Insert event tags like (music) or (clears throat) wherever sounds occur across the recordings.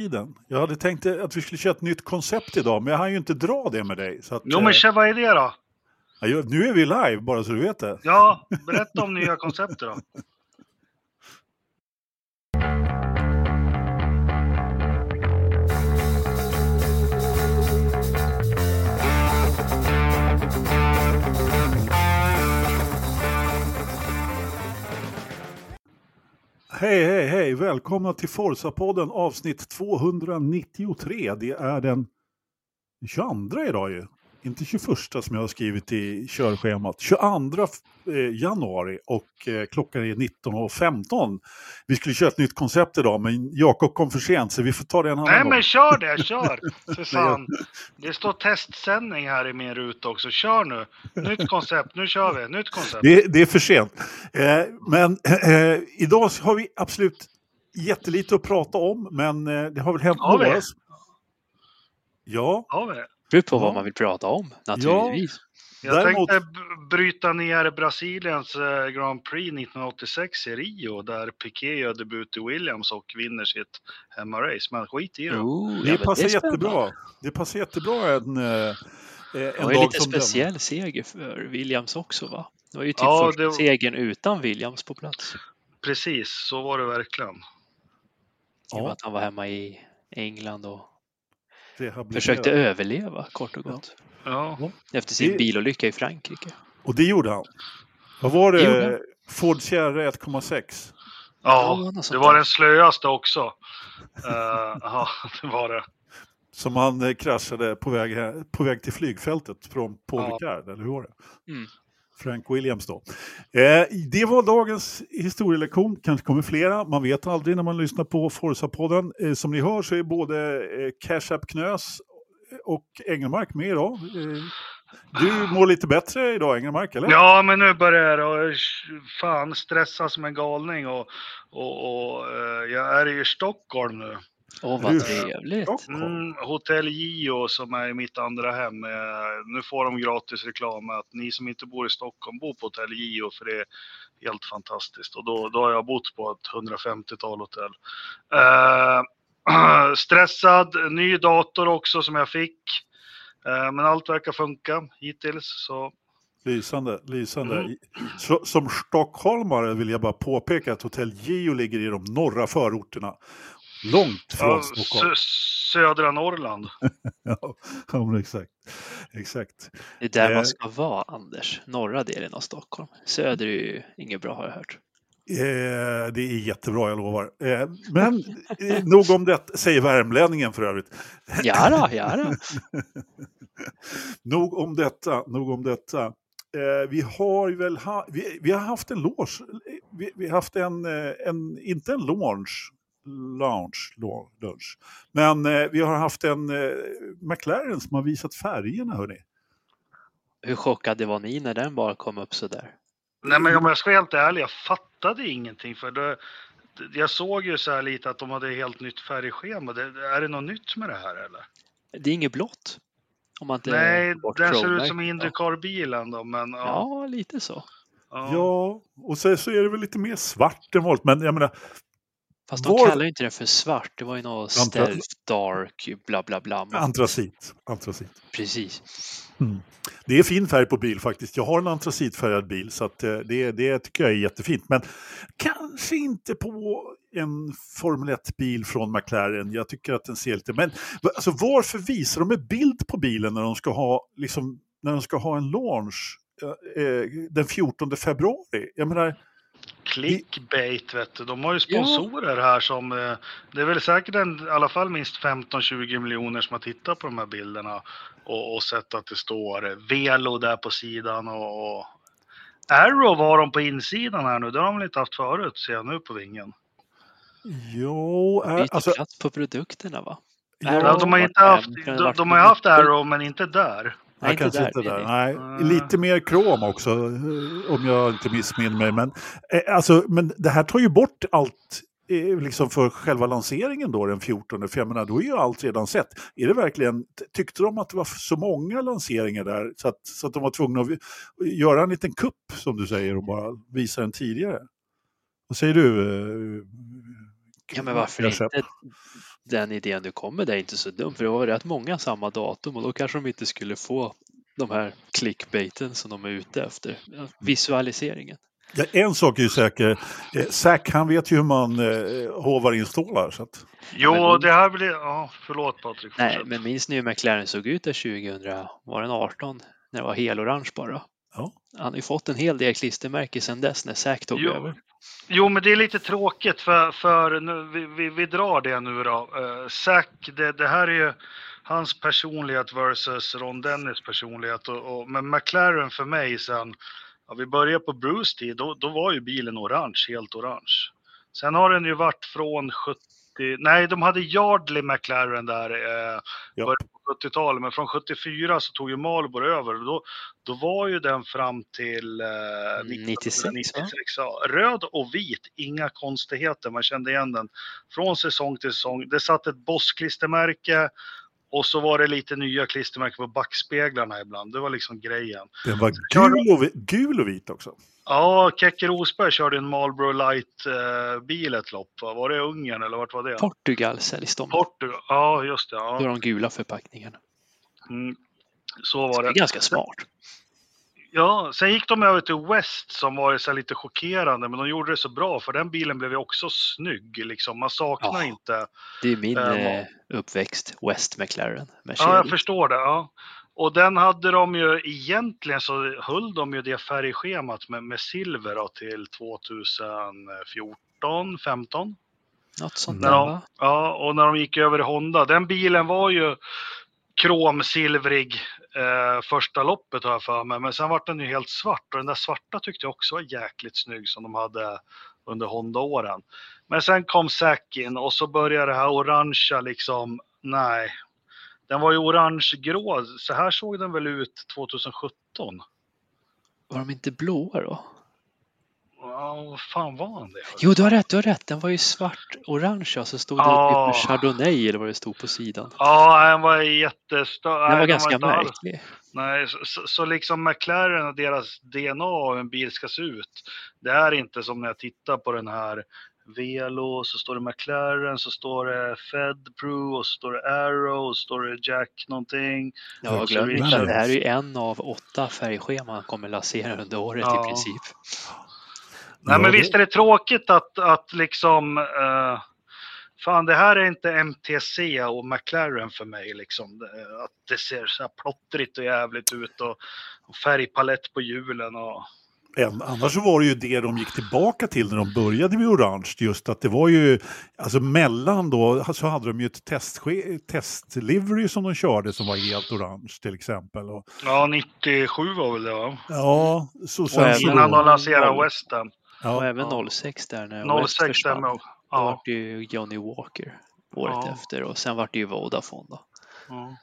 tiden. Jag hade tänkt att vi skulle köra ett nytt koncept idag, men jag hann ju inte dra det med dig. Så att, Jo men eh, tja, vad är det då? ja, nu är vi live, bara så du vet det. Ja, berätta om nya konceptet då. (laughs) Hej, hej, hej! Välkomna till Forsa-podden avsnitt 293. Det är den 22 idag ju. Inte 21 som jag har skrivit i körschemat. 22 eh, januari och eh, klockan är 19.15. Vi skulle köra ett nytt koncept idag men Jakob kom för sent så vi får ta det en annan Nej gång. men kör det, kör! (laughs) För fan. Det står testsändning här i min ruta också. Kör nu! Nytt koncept, nu kör vi. Nytt koncept. Det, det är för sent. Eh, men eh, idag har vi absolut jättelite att prata om men det har väl hänt några. Ja, Har vi? Beror på Ja. vad man vill prata om naturligtvis. Jag Däremot- tänkte bryta ner Brasiliens eh, Grand Prix 1986 i Rio där Piqué gör debut i Williams och vinner sitt hemmarace. Men skit i det. Oh, det ja, passar spännande. jättebra. Det passar jättebra en, eh, eh, Det en var ju dag lite som speciell seger för Williams också va? Det var ju typ Ja, första det- segern utan Williams på plats. Precis, så var det verkligen. I Ja, att han var hemma i England och rehabiliterad. försökte överleva kort och gott. Ja. Efter sin Det- bilolycka i Frankrike. Och det gjorde han. Vad var Det. Ford Sierra 1,6. Ja, det var den slöaste också. Eh, (laughs) Ja, det var det. Som han eh, kraschade på väg, på väg till flygfältet från Paul Ja. Ricard, eller hur var det? Mm. Frank Williams då. Eh, det var dagens historielektion, kanske kommer flera, man vet aldrig när man lyssnar på Forza-podden. Eh, som ni hör så är både eh, Cash App Knös och Engelmark med idag. Eh, du mår lite bättre idag Engelmark, eller? Ja, men nu börjar jag fan stressa som en galning och, och, och eh, jag är i Stockholm nu. Åh, Du- vad trevligt. Stockholm. Mm, Hotell Gio som är mitt andra hem. eh, Nu får de gratis reklam att ni som inte bor i Stockholm, bor på Hotell Gio för det är helt fantastiskt. Och då, då har jag bott på ett 150-tal hotell. Eh, (clears throat) stressad, ny dator också som jag fick. Eh, men allt verkar funka hittills. Så Lysande, lysande. Mm. Så, som stockholmare vill jag bara påpeka att Hotell Geo ligger i de norra förorterna. Långt från ja, Stockholm. sö- södra Norrland. (laughs) Ja, ja, men exakt. exakt. Det är där Eh. man ska vara, Anders. Norra delen av Stockholm. Söder är ju inget bra har jag hört. Eh, det är jättebra, jag lovar. Eh, men eh, nog om det, säger värmlänningen för övrigt. Ja då, ja då. Nog om detta, nog om detta. Eh, vi har ju väl ha, vi, vi har haft en loge, vi, vi har haft en, eh, en, inte en lounge, lounge, lo- lunch, men eh, vi har haft en eh, McLaren som har visat färgerna hörni. Hur chockade var ni när den bara kom upp sådär? Nej men om jag ska vara helt ärlig, jag fattade ingenting för det, jag såg ju så här lite att de hade helt nytt färgschema. Det, är det något nytt med det här eller? Det är inget blått. Om man inte Nej, den ser ut som. Indycar-bilen då, men ja. Ja, lite så. ja. Ja, och så, så är det väl lite mer svart än vanligt, men jag menar, Fast de Var- kallar inte den för svart. Det var ju något Antra- stealth, dark, bla bla bla. Antracit. antracit. Precis. Det är fin färg på bil faktiskt. Jag har en antracitfärgad bil så eh, det, det tycker jag är jättefint. Men kanske inte på en Formel 1-bil från McLaren. Jag tycker att den ser lite... Men alltså, varför visar de en bild på bilen när de ska ha, liksom, när de ska ha en launch eh, eh, den 14 februari? Jag menar, Clickbait vet du. De har ju sponsorer här som... eh, Det är väl säkert en, i alla fall minst 15-20 miljoner som har tittat på de här bilderna och, och sett att det står eh, Velo där på sidan och, och Arrow var de på insidan här nu. Det har de väl inte haft förut ser jag nu på vingen. jo... Är eh, inte alltså, plats på produkterna va? ja, Ja, de har inte haft, de, de har ju haft Arrow men inte där. Nej, inte kanske där, inte där. nej. Mm. lite mer krom också, eh, om jag inte missminner mig. Men, eh, alltså, men det här tar ju bort allt eh, liksom för själva lanseringen då den 14. För jag menar, då är ju allt redan sett. Är det verkligen, tyckte de att det var så många lanseringar där så att, så att de var tvungna att vi- göra en liten kupp som du säger och bara visa den tidigare? Vad säger du, eh, Ja, men varför jag inte? Den idén du kommer det är inte så dum, för det var rätt många samma datum och då kanske de inte skulle få de här clickbaiten som de är ute efter. Visualiseringen. Ja, en sak är ju säker, eh, Zack han vet ju hur man eh, hovar in stålar. Så att... Jo, men- det här blir... Ja, förlåt Patrik. Nej, fortsätt. men minns ni hur McLaren såg ut där 2000, var den 18? När det var helorange bara. Ja. Han har ju fått en hel del klistermärken sedan dess när Zack tog Jo. över. Jo, men det är lite tråkigt för, för nu, vi, vi, vi drar det nu då. Uh, Zack, det, det här är ju hans personlighet versus Ron Dennis personlighet. Och, och, men McLaren för mig sen, ja, vi började på Bruce tid, då, då var ju bilen orange, helt orange. Sen har den ju varit från 70, nej de hade Yardley McLaren där eh, Ja. Början på 70-talet, men från 74 så tog ju Marlboro över. Då, då var ju den fram till eh, 96, va? 96 ja. Röd och vit, inga konstigheter. Man kände igen den från säsong till säsong. Det satt ett Boss-klistermärke och så var det lite nya klistermärken på backspeglarna ibland. Det var liksom grejen. Den var gul och, gul och vit också. Ja, Kekke Rosberg körde en Marlboro Light-bil ett lopp. va? Var det Ungern eller vart var det? Portugal säljs de. Portugal. Ja, just det. Då Ja. är de gula förpackningarna. Mm. Så var Det är det. ganska smart. Ja, sen gick de över till West som var så lite chockerande, men de gjorde det så bra för den bilen blev ju också snygg. Liksom. Man saknar Ja. inte. Det är min eh, uppväxt, West McLaren. Ja, jag förstår det. Ja. Och den hade de ju egentligen så höll de ju det färgschemat med, med silver då, till 2014, 15. Något sånt När där de, ja, och när de gick över i Honda. Den bilen var ju kromsilvrig eh, första loppet har jag för mig. Men sen var den ju helt svart och den där svarta tyckte jag också var jäkligt snygg som de hade under Honda-åren. Men sen kom Zack in och så började det här orangea liksom, nej. Den var ju orangegrå, så här såg den väl ut 2017? Var de inte blåa då? Ja, vad fan var han det? Jo, du har rätt, du har rätt. Den var ju svart-orange och så stod det Ja. typ Chardonnay eller vad det stod på sidan. Ja, den var jättestörd. Den var ganska inte alls- märklig. Nej, så, så, så liksom McLaren och deras DNA och hur en bil ska se ut. Det är inte som när jag tittar på den här Velo, så står det McLaren, så står det Fed Pro och så står det Arrow och så står det Jack någonting. Ja, glöm inte det här är ju en av åtta färgscheman han kommer lansera under året Ja. i princip. Nej, men visst är det tråkigt att, att liksom... eh, fan, det här är inte MTC och McLaren för mig. Liksom. Att det ser så här plottrigt och jävligt ut och, och färgpalett på hjulen. Och, annars så var det ju det de gick tillbaka till när de började med orange. Just att det var ju, alltså mellan då så hade de ju ett testlivery som de körde som var helt orange till exempel. Och, ja, 97 var väl det va? ja, så sen så Innan de lanserade noll. Western. Och ja, även Ja. 06 där när West 06 försvann. där med. Då Ja. var det ju Johnny Walker året Ja. efter och sen var det ju Vodafone då. Ja,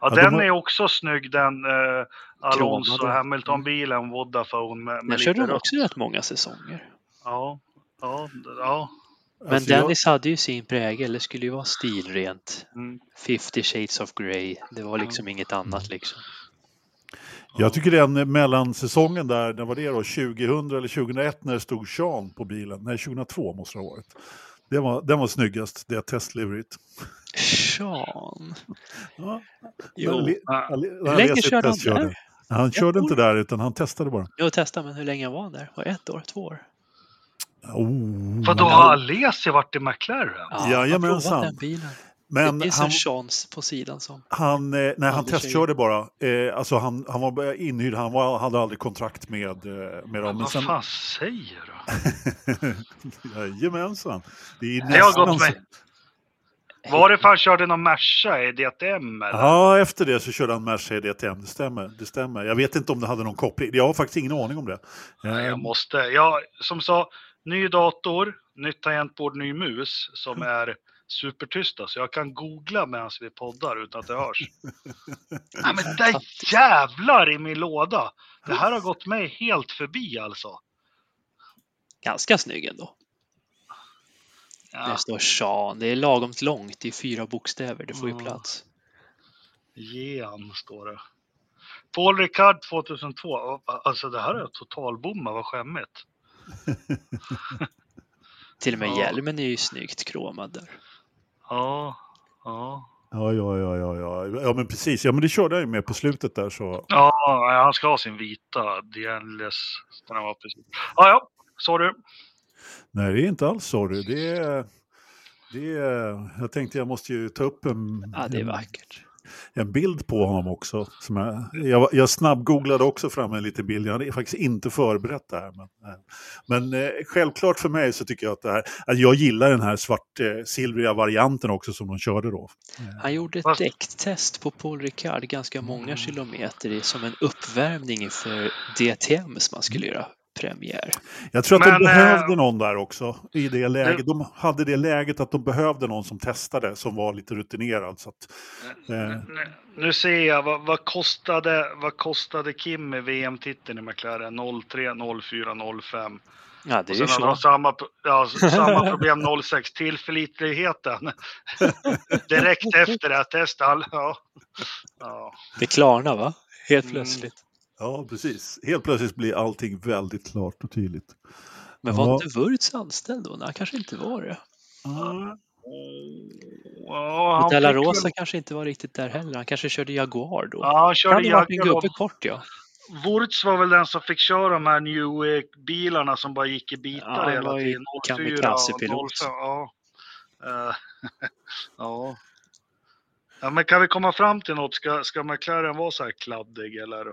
ja de den är också snygg den eh, Alonso. Hamilton-bilen, Vodafone med, med Den körde de också rätt många säsonger. Ja, ja, ja. Men alltså jag- Dennis hade ju sin prägel, det skulle ju vara stilrent. Mm. 50 shades of grey, det var liksom inget annat liksom. Jag tycker den mellansäsongen där, när var det då? 2000 eller 2001 när det stod Sean på bilen? Nej, 2002 måste det ha varit. Det var, den var snyggast, det testliveryt. Sean. Ja, Jo. Ali- Hur länge körde han testkörde. där? Han körde år. inte där utan han testade bara. jag testade men hur länge var han där? Var ett år? Två år? Oh, Vadå, har Alesi varit i McLaren? Ja, Jajamensan. Men det finns han, en chans på sidan som... han, eh, nej, han testkörde bara. Eh, alltså han, han var inhyrd, han var, hade aldrig kontrakt med, eh, med dem. Men Vad sen, fan säger du? (laughs) Jajamensan. Det är Det har nästan gått med. Var det för han körde någon Merca i DTM eller? Ja, efter det så körde han Merca i DTM, det stämmer, det stämmer. Jag vet inte om det hade någon koppling, jag har faktiskt ingen aning om det. Nej, jag måste. Jag, som sa, ny dator, nytt tangentbord, ny mus som (laughs) är supertysta. Så jag kan googla medan vi poddar utan att det hörs. (laughs) Nej men det jävlar i min låda! Det här har gått mig helt förbi alltså. Ganska snygg ändå. Ja, Det står Sean. Det är lagom långt. Det är fyra bokstäver. Det får ju plats. Gen står det. Paul Ricard 2002. Alltså det här är totalbomma, vad skämmigt. (laughs) (laughs) Till och med Ja. hjälmen är ju snyggt kromad där. Ja, ja. Ja, ja, ja, ja, ja. Ja, men precis. Ja, men det körde jag ju med på slutet där så. Ja, han ska ha sin vita DNLS. Den var precis. Ja, ja. Sorry. Nej, det är inte alls sorry. Det är... Det är, jag tänkte jag måste ju ta upp en, Ja, det är en, vackert. En bild på honom också. Som jag, jag, jag snabbgooglade också fram en liten bild. Jag hade faktiskt inte förberett det här. Men, eh, men eh, självklart för mig så tycker jag att det här, att jag gillar den här svart-silvriga varianten också som de körde då. Han gjorde ett däcktest på Paul Ricard ganska många Mm. kilometer i, som en uppvärmning inför DTM som man skulle göra premiär. Jag tror att de Men, eh, behövde någon där också i det läget. De hade det läget att de behövde någon som testade som var lite rutinerad. Så att, eh, Nu- Nu ser jag, vad, vad, kostade, vad kostade Kim med VM-titeln i McLaren? 03, 04, 05. Ja, det är ju så. samma, ja, samma (laughs) problem 06. Tillförlitligheten. (laughs) Direkt efter det här testet. Ja. Ja. Det klarnar va? Helt Mm. Ja, precis. Helt plötsligt blir allting väldigt klart och tydligt. Men var Ja. inte Wurz anställd då? Nej, han kanske inte var det. Ah, Ja, han Och Della fick Rosa väl- kanske inte var riktigt där heller. Han kanske körde Jaguar då. Ja, han körde han Jaguar. gubbe kort ja. Wurz var väl den som fick köra de här Newick-bilarna som bara gick i bitar Ja, han hela tiden. 04 och kamikaze-pilot. 05. Ja. Eh, (laughs) ja. ja. Men kan vi komma fram till något? Ska, ska McLaren vara så här kladdig eller?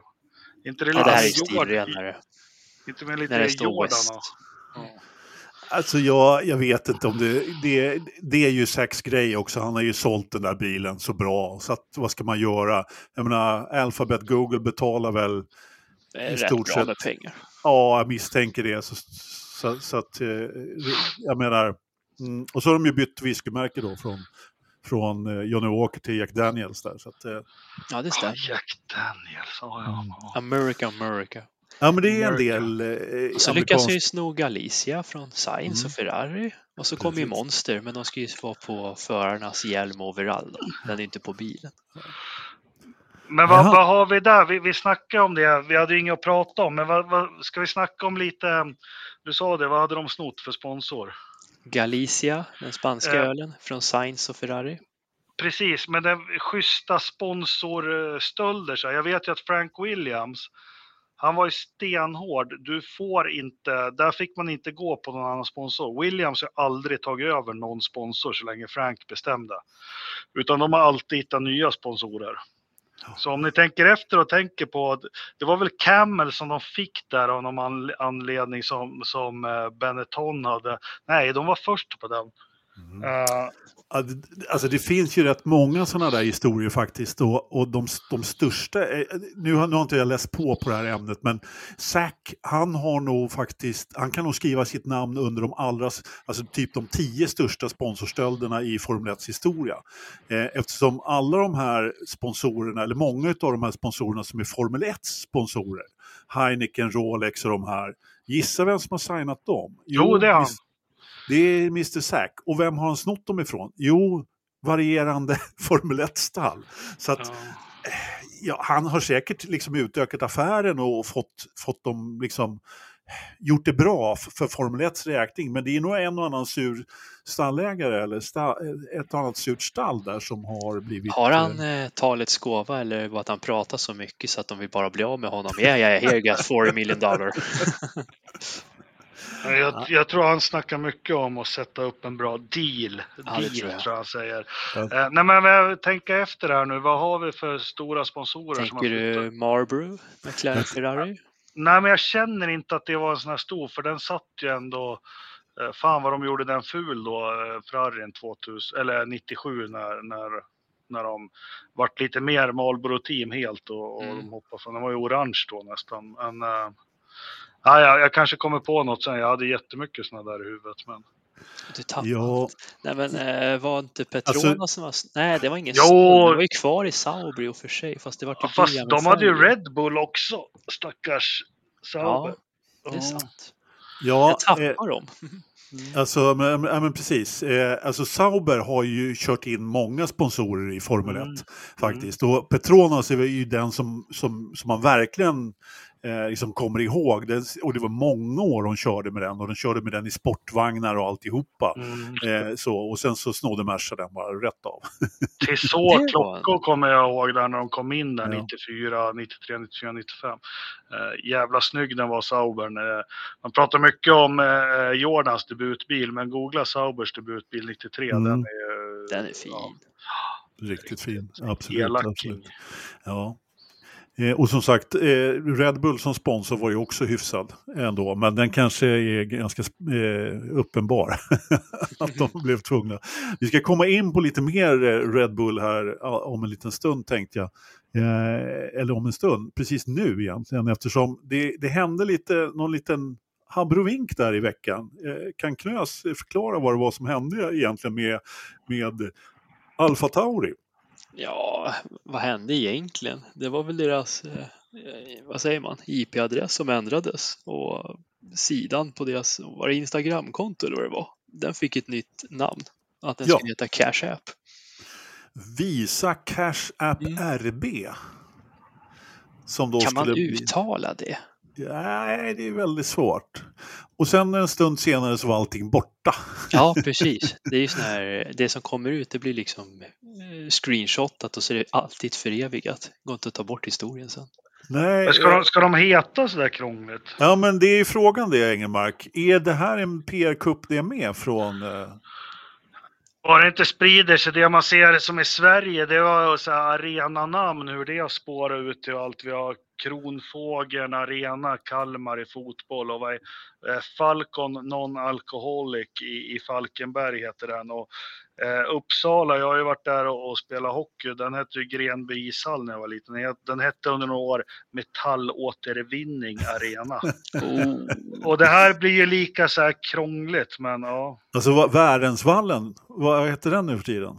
Inte det ja lite det här är stilrenare. Inte med lite När det står Jordan? West. Ja. Alltså jag, jag vet inte om det, det... Det är ju sex grej också. Han har ju sålt den där bilen så bra. Så att, vad ska man göra? Jag menar, Alphabet Google betalar väl... Det är I stort sett. med pengar. Ja, jag misstänker det. Så, så, så att... eh, Jag menar... Mm, och så har de ju bytt whiskymärke då från, från eh, Johnny Walker till Jack Daniels där. Så att, eh, Ja, det Ah, stämmer. Jack Daniels, ja, ja. Mm. ja. America, America. ja, men det är en America. del... Eh, Och så lyckas amerikansk- ju sno Galicia från Sainz Mm. och Ferrari. Och så kommer ju. Monster, men de ska ju vara på förarnas hjälm och overall. Då. Den är inte på bilen. Men vad, vad har vi där? Vi, vi snackade om det. Vi hade ju inget att prata om. Men vad, vad, ska vi snacka om lite? Du sa det, vad hade de snott för sponsor? Galicia, den spanska Ja. ölen, från Sainz och Ferrari. Precis, men det schyssta sponsorstölder. Så jag vet ju att Frank Williams, han var ju stenhård. Du får inte, där fick man inte gå på någon annan sponsor. Williams har aldrig tagit över någon sponsor så länge Frank bestämde. Utan de har alltid hittat nya sponsorer. Så om ni tänker efter och tänker på, att det var väl Camel som de fick där av någon anledning som, som eh, Benetton hade. Nej, de var först på den. Mm. Ja, det- Alltså det finns ju rätt många sådana där historier faktiskt. Och, och de, de största, är- nu har, nu har inte jag läst på på det här ämnet, men Zack, han har nog faktiskt, han kan nog skriva sitt namn under de allra, alltså typ de tio största sponsorstölderna i Formel 1 historia. Eh, eftersom alla de här sponsorerna, eller många av de här sponsorerna som är Formel 1 sponsorer, Heineken, Rolex och de här, gissa vem som har signat dem? Jo, det är han. visst- det är Mr Zack. Och vem har han snott dem ifrån? Jo, varierande (laughs) Formel 1-stall. Så att, ja. ja, han har säkert liksom utökat affären och fått, fått dem liksom gjort det bra för Formel 1 räkning. Men det är nog en och annan sur stallägare eller sta, ett och annat surt stall där som har blivit... Har han eh, eh, talets gåva eller att han pratar så mycket så att de vill bara bli av med honom? Ja, ja, here you got 40 million dollar. (laughs) (laughs) Jag, jag tror han snackar mycket om att sätta upp en bra deal. Ja, deal tror jag. tror jag han säger. Ja. Eh, nej men jag tänker efter här nu. Vad har vi för stora sponsorer som Tänker du flyttat? Marlboro, McLaren, Ferrari? (laughs) Nej men jag känner inte att det var en sån här stor. För den satt ju ändå. Eh, fan vad de gjorde den ful då. Eh, Ferrarin 2000 eller 97 när, när, när de vart lite mer Marlboro-team helt. Och, och Mm. de hoppade från. Den var ju orange då nästan. Men, ja, ja, jag kanske kommer på något sen. Jag hade jättemycket såna där i huvudet. Men... Du tappade Ja. Nej men eh, var inte Petrona Alltså- som var... Nej, det var ingen Jo. Det var ju kvar i och för sig. Fast det var Ja, typ fast de hade ju. Red Bull också, stackars Sauber. Det är sant. ja Jag tappar eh, dem. (laughs) Alltså, men, men, men precis. Eh, alltså Sauber har ju kört in många sponsorer i Formel 1 Mm. faktiskt. Och Petronas är ju den som, som, som man verkligen eh, liksom kommer ihåg. Det, och det var många år hon körde med den och de körde med den i sportvagnar och alltihopa. Mm. Eh, så, och sen så snodde Merca den bara rätt av. (laughs) Tissot klockor kommer jag ihåg där när de kom in där Ja. 94, 93, 94, 95. Eh, jävla snygg den var Saubern. Eh, man pratar mycket om eh, Jordans debutbil men googla Saubers debutbil 93. Mm. Den är, Den är fin. Ja, Riktigt fin. Absolut. elak. absolut. Ja. Eh, och som sagt, eh, Red Bull som sponsor var ju också hyfsad ändå, men den kanske är ganska eh, uppenbar (laughs) att de blev tvungna. Vi ska komma in på lite mer eh, Red Bull här om en liten stund tänkte jag. Eh, eller om en stund, precis nu egentligen, eftersom det, det hände lite, någon liten habrovink där i veckan. Eh, kan Knös förklara vad det var som hände egentligen med, med Alfa Tauri? Ja, vad hände egentligen? Det var väl deras, eh, vad säger man, IP-adress som ändrades och sidan på deras, var det Instagramkonto eller vad det var? Den fick ett nytt namn. Att den Ja. skulle heta Cash App. Visa Cash App Mm. RB. Som då Kan man bli- uttala det? Nej, det är väldigt svårt. Och sen en stund senare så var allting borta. (laughs) Ja, precis. Det är ju sån här, det som kommer ut det blir liksom eh, screenshotat och så är det alltid förevigat. Går inte att ta bort historien sen. Nej, Men ska, de, ska de heta sådär krångligt? Ja, men det är ju frågan det, Engelmark. Är det här en PR-kupp det är med från... eh, Bara det inte sprider sig, det man ser som i Sverige, det var så här arenanamn, hur det har spårat ut till allt. Vi har Kronfågeln Arena, Kalmar i fotboll och vad är, eh, Falcon Non-Alcoholic i, i Falkenberg heter den. Och, eh, Uppsala, jag har ju varit där och, och spelat hockey, den hette ju Grenby ishall när jag var liten. Den het- Den hette under några år Metallåtervinning Arena. (laughs) Oh. och det här blir ju lika så här krångligt, men ja, Alltså Värensvallen, vad heter den nu för tiden?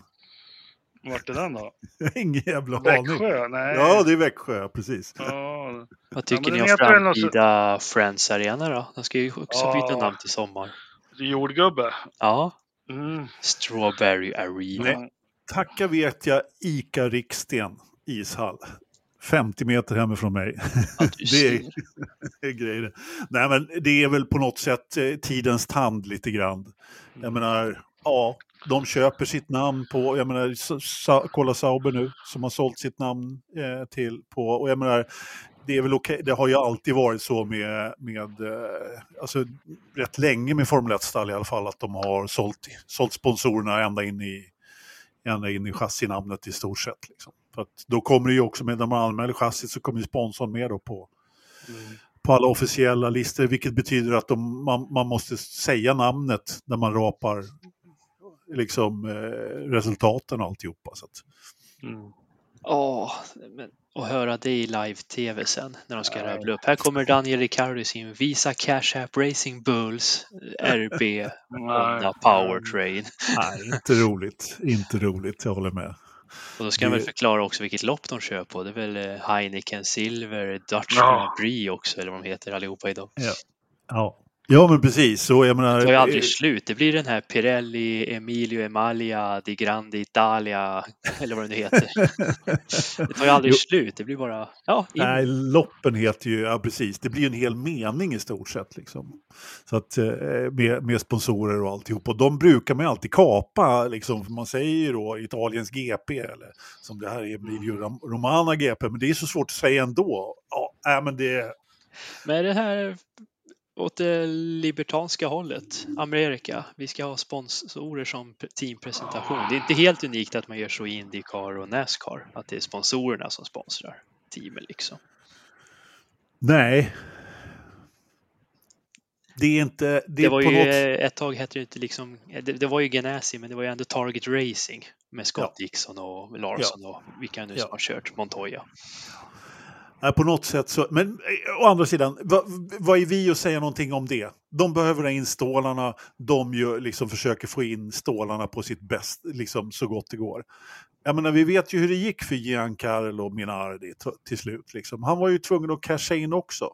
Vart är den då? (laughs) Ingen jävla aning. Växjö? Nej. Ja, det är Växjö, precis. Ja, Vad tycker men ni om väl något så- framtida Friends Arena då? Den ska ju också Ja. byta namn till sommar. jordgubbe. Ja, Mm. Strawberry Arena. Nej. Tacka vet jag ICA Riksten ishall. 50 meter hemifrån mig. Ja, (laughs) Det är- (laughs) är grejer. Nej, men det är väl på något sätt eh, tidens tand lite grann. Jag menar, ja, de köper sitt namn på, jag menar, sa, kolla Sauber nu, som har sålt sitt namn eh, till på, och jag menar, det är väl okej, det har ju alltid varit så med, med eh, alltså rätt länge med Formel 1-stall i alla fall, att de har sålt, sålt sponsorerna ända in i, ända in i chassinamnet i stort sett. Liksom. För att då kommer det ju också med, när man anmäler chassit så kommer ju sponsorn med då på, på alla officiella listor, vilket betyder att de, man, man måste säga namnet när man rapar liksom, eh, resultaten och alltihopa. Så att, Mm. Men att höra det i live-tv sen när de ska rabbla upp. Här kommer Daniel Ricciardo i sin Visa Cash App Racing Bulls (laughs) RB Honda Powertrain. (laughs) nej, inte roligt. Inte roligt, jag håller med. Och då ska de väl Det- förklara också vilket lopp de kör på. Det är väl eh, Heineken Silver, Dutch Ja. Grand Prix också, eller vad de heter allihopa idag. Ja, ja men precis. Så jag menar, Det tar ju aldrig eh, slut. Det blir den här Pirelli, Emilio Emalia, Di Grande Italia, (laughs) eller vad det nu heter. (laughs) Det tar ju aldrig Jo. slut. Det blir bara, ja, in. Nej, loppen heter ju, ja precis, det blir ju en hel mening i stort sett. Liksom. Så att, eh, med, med sponsorer och alltihop. Och de brukar man ju alltid kapa, liksom, för man säger ju då Italiens GP, eller som det här är, blir ju Rom- Romana GP, men det är så svårt att säga ändå. Ja, men det, Men det här åt det libertanska hållet, Amerika, vi ska ha sponsorer som pre- teampresentation. Det är inte helt unikt att man gör så i Indycar och Nascar, att det är sponsorerna som sponsrar teamen liksom. nej. Det är inte, det, Det, var på ju, något... eh, ett tag hette det inte liksom, det, det var ju Ganassi, men det var ju ändå Target Racing med Scott Dixon och Larsson och vilka nu som Ja. har kört Montoya. På något sätt så, men eh, å andra sidan, vad, vad är vi att säga någonting om det? De behöver ha in stålarna, de ju liksom försöker få in stålarna på sitt bäst, liksom så gott det går. Jag menar, vi vet ju hur det gick för Giancarlo Minardi till slut. Liksom. Han var ju tvungen att casha in också.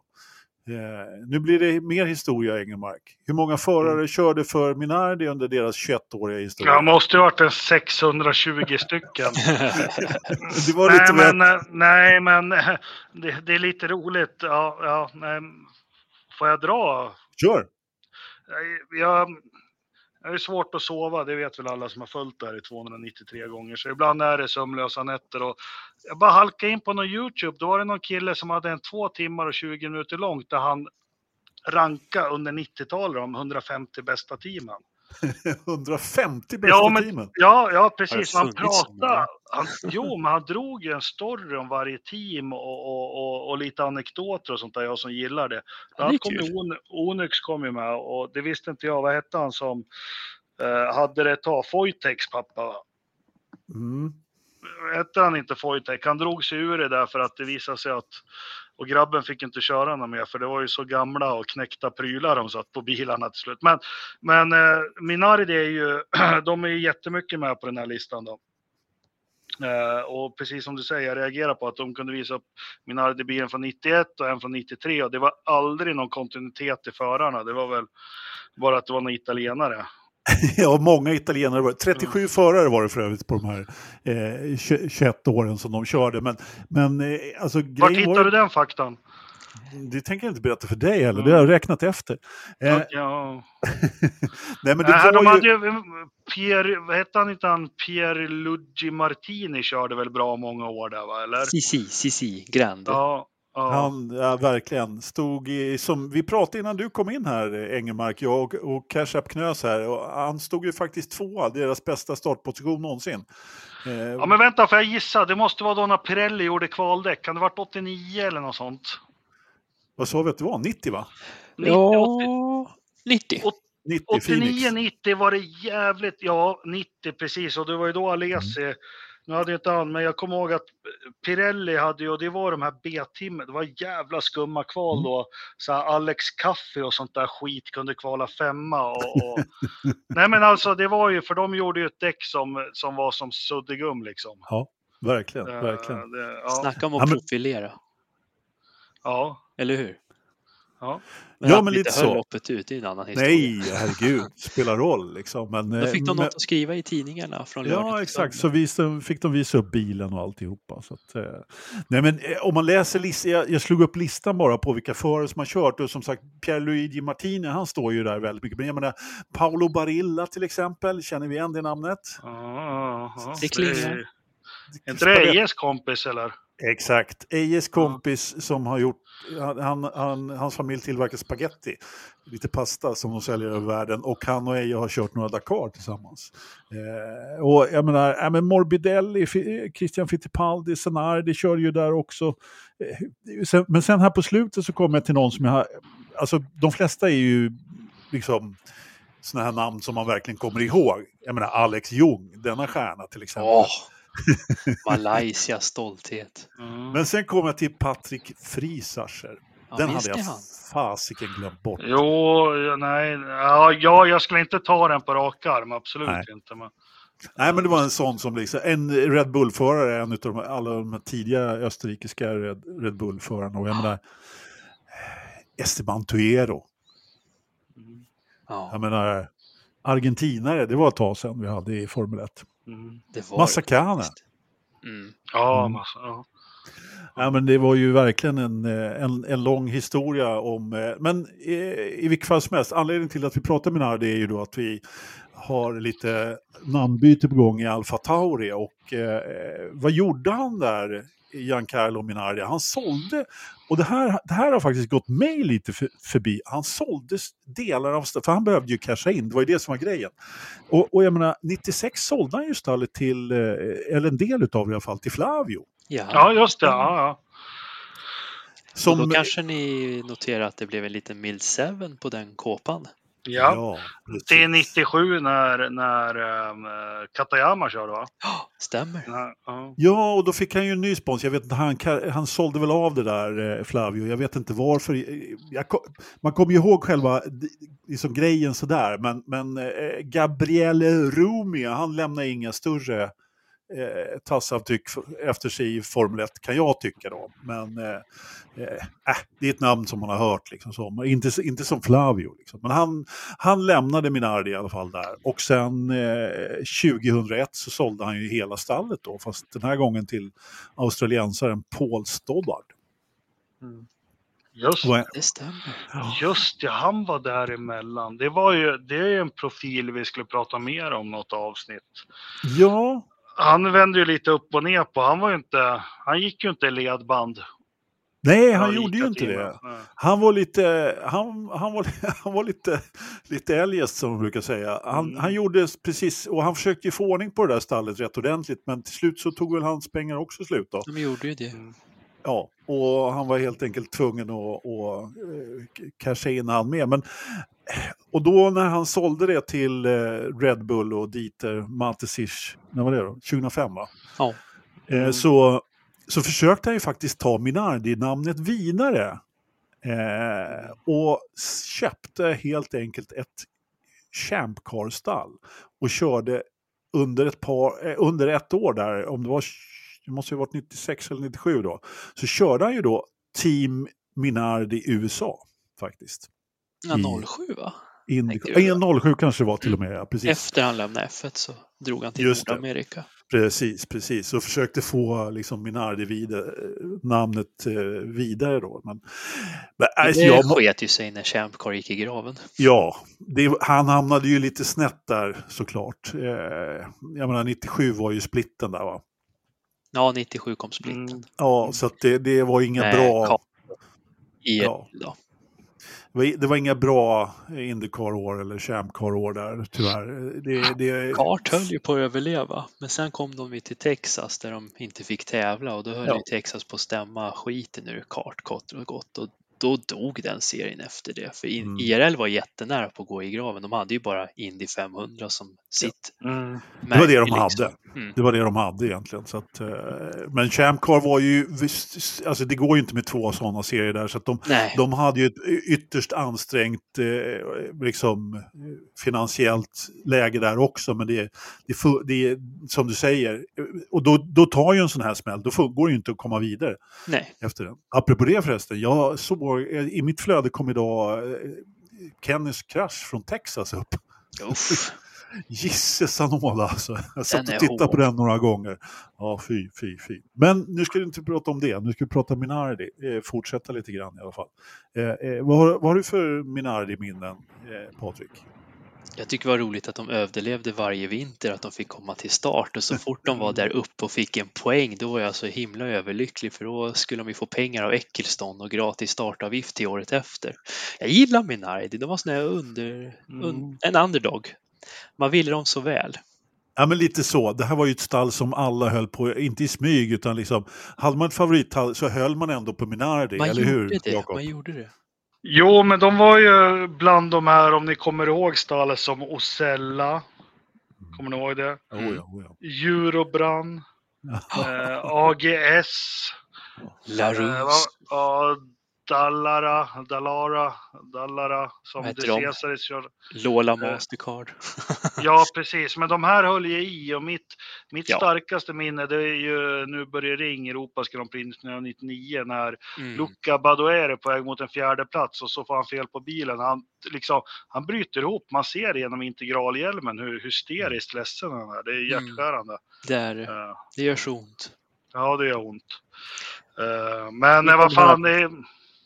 Eh, nu blir det mer historia, Engelmark. Hur många förare mm. körde för Minardi under deras 21-åriga historia? Ja, måste ju varit en 620 stycken. (laughs) det var lite nej, men, eh, nej, men det, det, är lite roligt. Ja, ja, nej. Får jag dra? Kör! Jag, det är svårt att sova, det vet väl alla som har följt det här i 293 gånger. Så ibland är det sömnlösa nätter. Och jag bara halkade in på någon YouTube, då var det någon kille som hade en två timmar och 20 minuter långt där han ranka under 90-talet de 150 bästa teamen. (laughs) 150 bästa ja, men, teamen? Ja, ja precis. Han pratade. Han, jo, men han drog ju en story om varje team och, och, och, och lite anekdoter och sånt där, jag som gillar det. Han kom On, Onyx kom ju med och det visste inte jag. Vad hette han som eh, hade det ett tag? Foytex pappa? Mm. Hette han inte Foytek? Han drog sig ur det där för att det visade sig att och grabben fick inte köra någon mer för det var ju så gamla och knäckta prylar de satt på bilarna till slut. Men, men eh, Minardi är ju, (clears throat) de är ju jättemycket med på den här listan då. Eh, och precis som du säger, jag reagerar på att de kunde visa upp Minardi-bilen från 91 och en från 93 och det var aldrig någon kontinuitet i förarna. Det var väl bara att det var några italienare. (laughs) ja, många italienare. Var 37 mm. förare var det för övrigt på de här eh, 21 åren som de körde. Men, men eh, alltså, Var hittar var... du den faktan? Det tänker jag inte berätta för dig heller, mm. det har jag räknat efter. Eh... Ja. (laughs) Nej, men det var de hade ju Pier, vad hette han inte han, Pierluigi Martini körde väl bra många år där va, eller? Sisi, Sisi, Grande. Ja, han, ja, verkligen. Stod i, som vi pratade innan du kom in här, Engelmark, jag och, och Knös här. Och han stod ju faktiskt tvåa, deras bästa startposition någonsin. Eh, ja, men vänta, får jag gissa? Det måste vara då när Pirelli gjorde kvaldäck. Kan det varit 89 eller något sånt? Vad sa vi att det var? 90 va? 90, ja, 90. 90 89, 90 var det jävligt, ja 90 precis och det var ju då Alesi mm nu hade jag inte han, men jag kommer ihåg att Pirelli hade ju, och det var de här B-timmen, det var jävla skumma kval då. Så Alex Kaffe och sånt där skit kunde kvala femma. Och, och... (laughs) Nej men alltså det var ju, för de gjorde ju ett däck som, som var som suddgum liksom. Ja, verkligen, uh, verkligen. Det, ja. Snacka om att profilera. Ja. Eller hur? Ja. Men ja, men lite så. loppet ut, det är en annan historia. Nej, herregud, spelar roll liksom. Men, Då fick de men, något att skriva i tidningarna från Ja, exakt, så visa, fick de visa upp bilen och alltihopa. Så att, eh. nej, men eh, om man läser listan, jag, jag, slog upp listan bara på vilka förare som har kört och som sagt Pierluigi Martini, han står ju där väldigt mycket. Men jag menar, Paolo Barilla till exempel, känner vi igen det namnet? Ja, det klingar. Är inte det Ejes kompis eller? Exakt, Ejes kompis ja. som har gjort, han, han, hans familj tillverkar spaghetti, lite pasta som de säljer över världen och han och Eje har kört några Dakar tillsammans. Eh, och jag menar, äh, men Morbidelli, Christian Fittipaldi, Senardi kör ju där också. Eh, sen, men sen här på slutet så kommer jag till någon som jag har, alltså de flesta är ju liksom sådana här namn som man verkligen kommer ihåg. Jag menar Alex Ljung, denna stjärna till exempel. Oh. Malaysias stolthet. Mm. Men sen kommer jag till Patrik Frisacher. Den hade jag fasiken glömt bort. Jo, nej, ja, jag skulle inte ta den på rak arm, absolut nej. inte. Men... Nej, men det var en sån som liksom, en Red Bull-förare, en av de, alla de tidiga österrikiska Red, Red Bull-förarna. Och jag menar, Esteban Tuero. Mm. Jag menar, argentinare, det var ett tag sedan vi hade i Formel 1. Mm. Massakana. Mm. Ja, mm. massa, ja. Ja, men det var ju verkligen en, eh, en, en lång historia om... Eh, men i, i vilket fall som helst, anledningen till att vi pratar med Nardi är ju då att vi har lite namnbyte på gång i Alfa Tauri och eh, vad gjorde han där Giancarlo Minardi. Han sålde, och det här, det här har faktiskt gått mig lite för, förbi, han sålde delar av stallet, för han behövde ju casha in, det var ju det som var grejen. Och, och jag menar, 96 sålde han ju stallet till, eh, eller en del utav det i alla fall, till Flavio. Ja, ja just det. Ja, ja. Som... Och då kanske ni noterar att det blev en liten Mild 7 på den kåpan. Ja, ja till 97 när, när um, Katayama körde va? Ja, stämmer. Ja, ja. ja, och då fick han ju en ny spons. Jag vet inte, han, han sålde väl av det där, eh, Flavio. Jag vet inte varför. Jag, man kommer ju ihåg själva liksom, grejen sådär, men, men eh, Gabriele Rumi, han lämnade inga större eh, tassavtryck efter sig i Formel 1 kan jag tycka då. Men eh, eh, det är ett namn som man har hört, liksom så. Men inte, inte som Flavio. Liksom. Men han, han lämnade Minardi i alla fall där. Och sen eh, 2001 så sålde han ju hela stallet då, fast den här gången till australiensaren Paul Stoddard. Mm. Just det. stämmer. Just ja, han var däremellan. Det, var ju, det är en profil vi skulle prata mer om något avsnitt. Ja. Han vände ju lite upp och ner på. Han var ju inte, han gick ju inte i ledband. Nej, han gjorde ju inte det. Han var lite, han, han var, (laughs) han var lite, lite eljest som man brukar säga. Han, mm. han gjorde precis, och han försökte få ordning på det där stallet rätt ordentligt, men till slut så tog väl hans pengar också slut då. De gjorde ju det. Mm. Ja, och han var helt enkelt tvungen att, att eh, casha in han med. Men, och då när han sålde det till eh, Red Bull och Dieter Matesic, när var det då? 2005 va? Ja. Mm. Så, så försökte han ju faktiskt ta Minardi-namnet vidare. Eh, och köpte helt enkelt ett Champ Car-stall och körde under ett, par, under ett år där, om det var det måste ju ha varit 96 eller 97 då, så körde han ju då Team Minardi i USA faktiskt. Ja, 07 va? Indy 07 kanske var till och med, ja, precis. Efter han lämnade F1 så drog han till Just Nordamerika. Precis, precis. Och försökte få liksom Minardi vidare, namnet eh, vidare då. Men, men alltså, det jag, sket ju sig när Champcar gick i graven. Ja, det, han hamnade ju lite snett där såklart. Eh, jag menar 97 var ju splitten där va. Ja, 97 kom splitten. Mm. Ja, så det, det var inga Nej, bra... I, ja. ja. Det var inga bra Indycar-år eller Champ-car-år där, tyvärr. Det, det... Kart höll ju på att överleva, men sen kom de till Texas där de inte fick tävla och då höll ja. ju Texas på att stämma skiten ur kart kort och gott. Och då dog den serien efter det. För mm. IRL var jättenära på att gå i graven. De hade ju bara Indy 500 som sitt mm. Det var det de liksom. hade. Mm. Det var det de hade egentligen. Så att, eh, men Champ Car var ju, alltså det går ju inte med två sådana serier där. Så att de, de hade ju ett ytterst ansträngt eh, liksom, finansiellt läge där också. Men det, det, det är som du säger, och då, då tar ju en sån här smäll, då går det ju inte att komma vidare. Nej. Efter den. Apropå det förresten, jag såg igår, eh, i mitt flöde kom idag eh, Kennys krasch från Texas upp. Gisses (laughs) anåla alltså. Jag satt och tittade på den några gånger. Ja, fy, fy, fy. Men nu ska vi inte prata om det. Nu ska vi prata Minardi. Eh, fortsätta lite grann i alla fall. Eh, eh, vad, har, vad har du för Minardi-minnen, eh, Patrik? Jag tycker det var roligt att de överlevde varje vinter, att de fick komma till start och så fort de var där uppe och fick en poäng, då var jag så himla överlycklig för då skulle de ju få pengar av Eccleston och gratis startavgift till året efter. Jag gillar Minardi, de var sån under, mm. en underdog. Man ville dem så väl. Ja, men lite så. Det här var ju ett stall som alla höll på, inte i smyg, utan liksom, hade man ett favorittall så höll man ändå på Minardi, man eller hur? Det, man gjorde det. Jo, men de var ju bland de här, om ni kommer ihåg stallet som Osella. Kommer ni ihåg det? Oh ja, oh ja. Eurobran. eh, AGS. Larus. Eh, Dallara, Dallara, Dallara som De Cesaris kör. Lola eh, Mastercard. (laughs) ja, precis. Men de här höll ju i och mitt, mitt ja. starkaste minne det är ju nu börjar ring Europas Grand Prix 1999 när mm. Luca Badoer är på väg mot en fjärde plats och så får han fel på bilen. Han, liksom, han bryter ihop. Man ser genom integralhjälmen hur hysteriskt ledsen han är. Det är mm. hjärtskärande. Mm. Det är det. Uh, det gör så ont. Ja, det gör ont. Uh, men vad fan, det är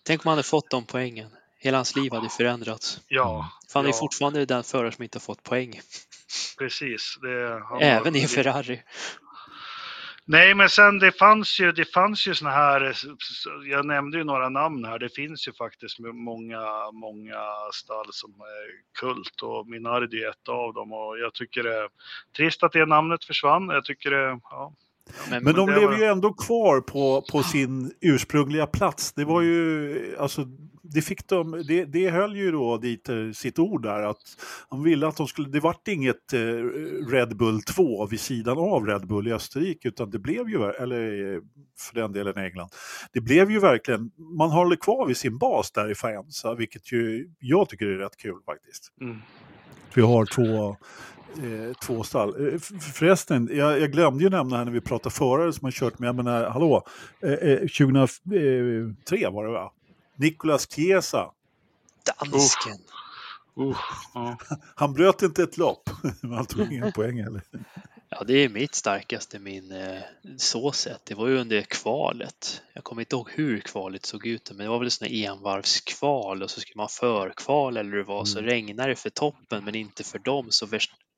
Tänk om han hade fått de poängen. Hela hans liv hade förändrats. Ja. För han ja. är fortfarande den förare som inte har fått poäng. Precis. Det, Även i Ferrari. Nej, men sen det fanns ju, det fanns ju såna här, jag nämnde ju några namn här, det finns ju faktiskt många, många stall som är kult och Minardi är ett av dem och jag tycker det är trist att det namnet försvann. Jag tycker det, ja, men, men de blev var... ju ändå kvar på, på sin ursprungliga plats. Det var ju, alltså, det fick de, det, det höll ju då dit sitt ord där att de ville att de skulle, det vart inget eh, Red Bull 2 vid sidan av Red Bull i Österrike utan det blev ju, eller för den delen England, det blev ju verkligen, man håller kvar vid sin bas där i Faenza vilket ju jag tycker är rätt kul faktiskt. Mm. Vi har två Eh, två stall. Eh, förresten, jag, jag, glömde ju nämna här när vi pratade förare som har kört med, jag menar, hallå, eh, 2003 var det va? Nicolas Chiesa. Dansken. Uh. Uh, uh. Han bröt inte ett lopp, (laughs) men han tog ingen (laughs) poäng heller. Ja, det är mitt starkaste minne så sett. Det var ju under kvalet. Jag kommer inte ihåg hur kvalet såg ut, men det var väl sån envarvskval och så skulle man förkval eller det var så mm. regnade det för toppen men inte för dem. Så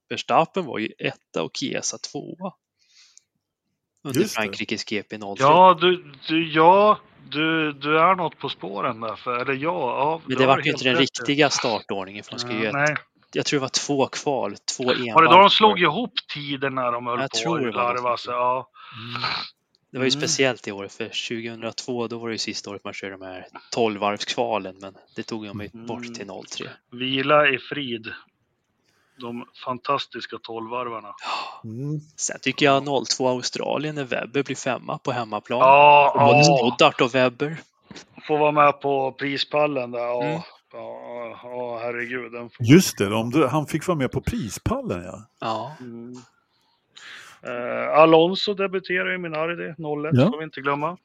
Verstappen var ju etta och Chiesa tvåa. Under Frankrikes GP 03. Ja, du, du, ja du, du är något på spåren där. För, eller ja, ja Men det var ju inte den riktiga startordningen. För de skulle ja, ju jag tror det var två kval, två envarv. Var det då de slog ihop tiden när de höll jag på tror att larva sig? Ja. Mm. Det var ju mm. speciellt i år, för 2002 då var det ju sista året man körde de här 12-varvskvalen, men det tog de mm. bort till 03. Vila i frid. De fantastiska 12-varvarna. Mm. Sen tycker jag 02 Australien när Webber blir femma på hemmaplan. Ja, Både ja. Stoddart och Webber. Får vara med på prispallen där. Ja. Mm. Ja, ja herregud. Den får... Just det, de, han fick vara med på prispallen ja. Ja. Mm. Uh, Alonso debuterar i Minardi 01, ja. ska vi inte glömma.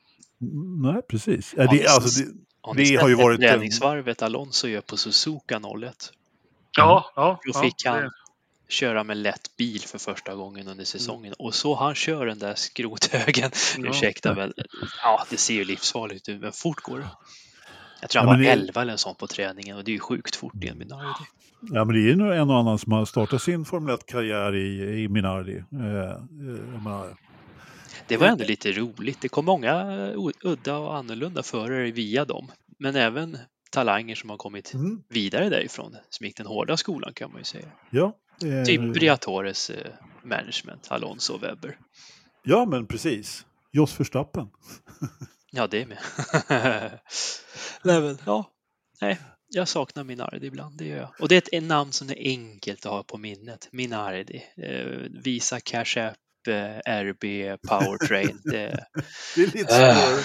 Mm, nej, precis. Ja, det, alltså, det, har det har ju varit... Träningsvarvet Alonso gör på Suzuka 01. Ja, ja. Då fick ja, han det. köra med lätt bil för första gången under säsongen. Mm. Och så han kör den där skrothögen. (laughs) Ja. Ursäkta men ja, det ser ju livsfarligt ut, men fort går det. Jag tror han ja, var det... 11 eller sånt på träningen och det är ju sjukt fort i en Minardi. Ja, men det är ju en och annan som har startat sin Formel 1-karriär i, i Minardi. Eh, eh, det var ändå lite roligt. Det kom många udda och annorlunda förare via dem. Men även talanger som har kommit mm. vidare därifrån, som gick den hårda skolan kan man ju säga. Ja, eh... Typ Briatores eh, management, Alonso och Webber. Ja, men precis. Jos Verstappen. (laughs) Ja, det med. (laughs) Nej, men, ja. Nej, jag saknar Minardi ibland, det gör jag. Och det är ett namn som är enkelt att ha på minnet. Minardi. Eh, Visa Cash App, RB, Powertrain. (laughs) det... det är lite svårare,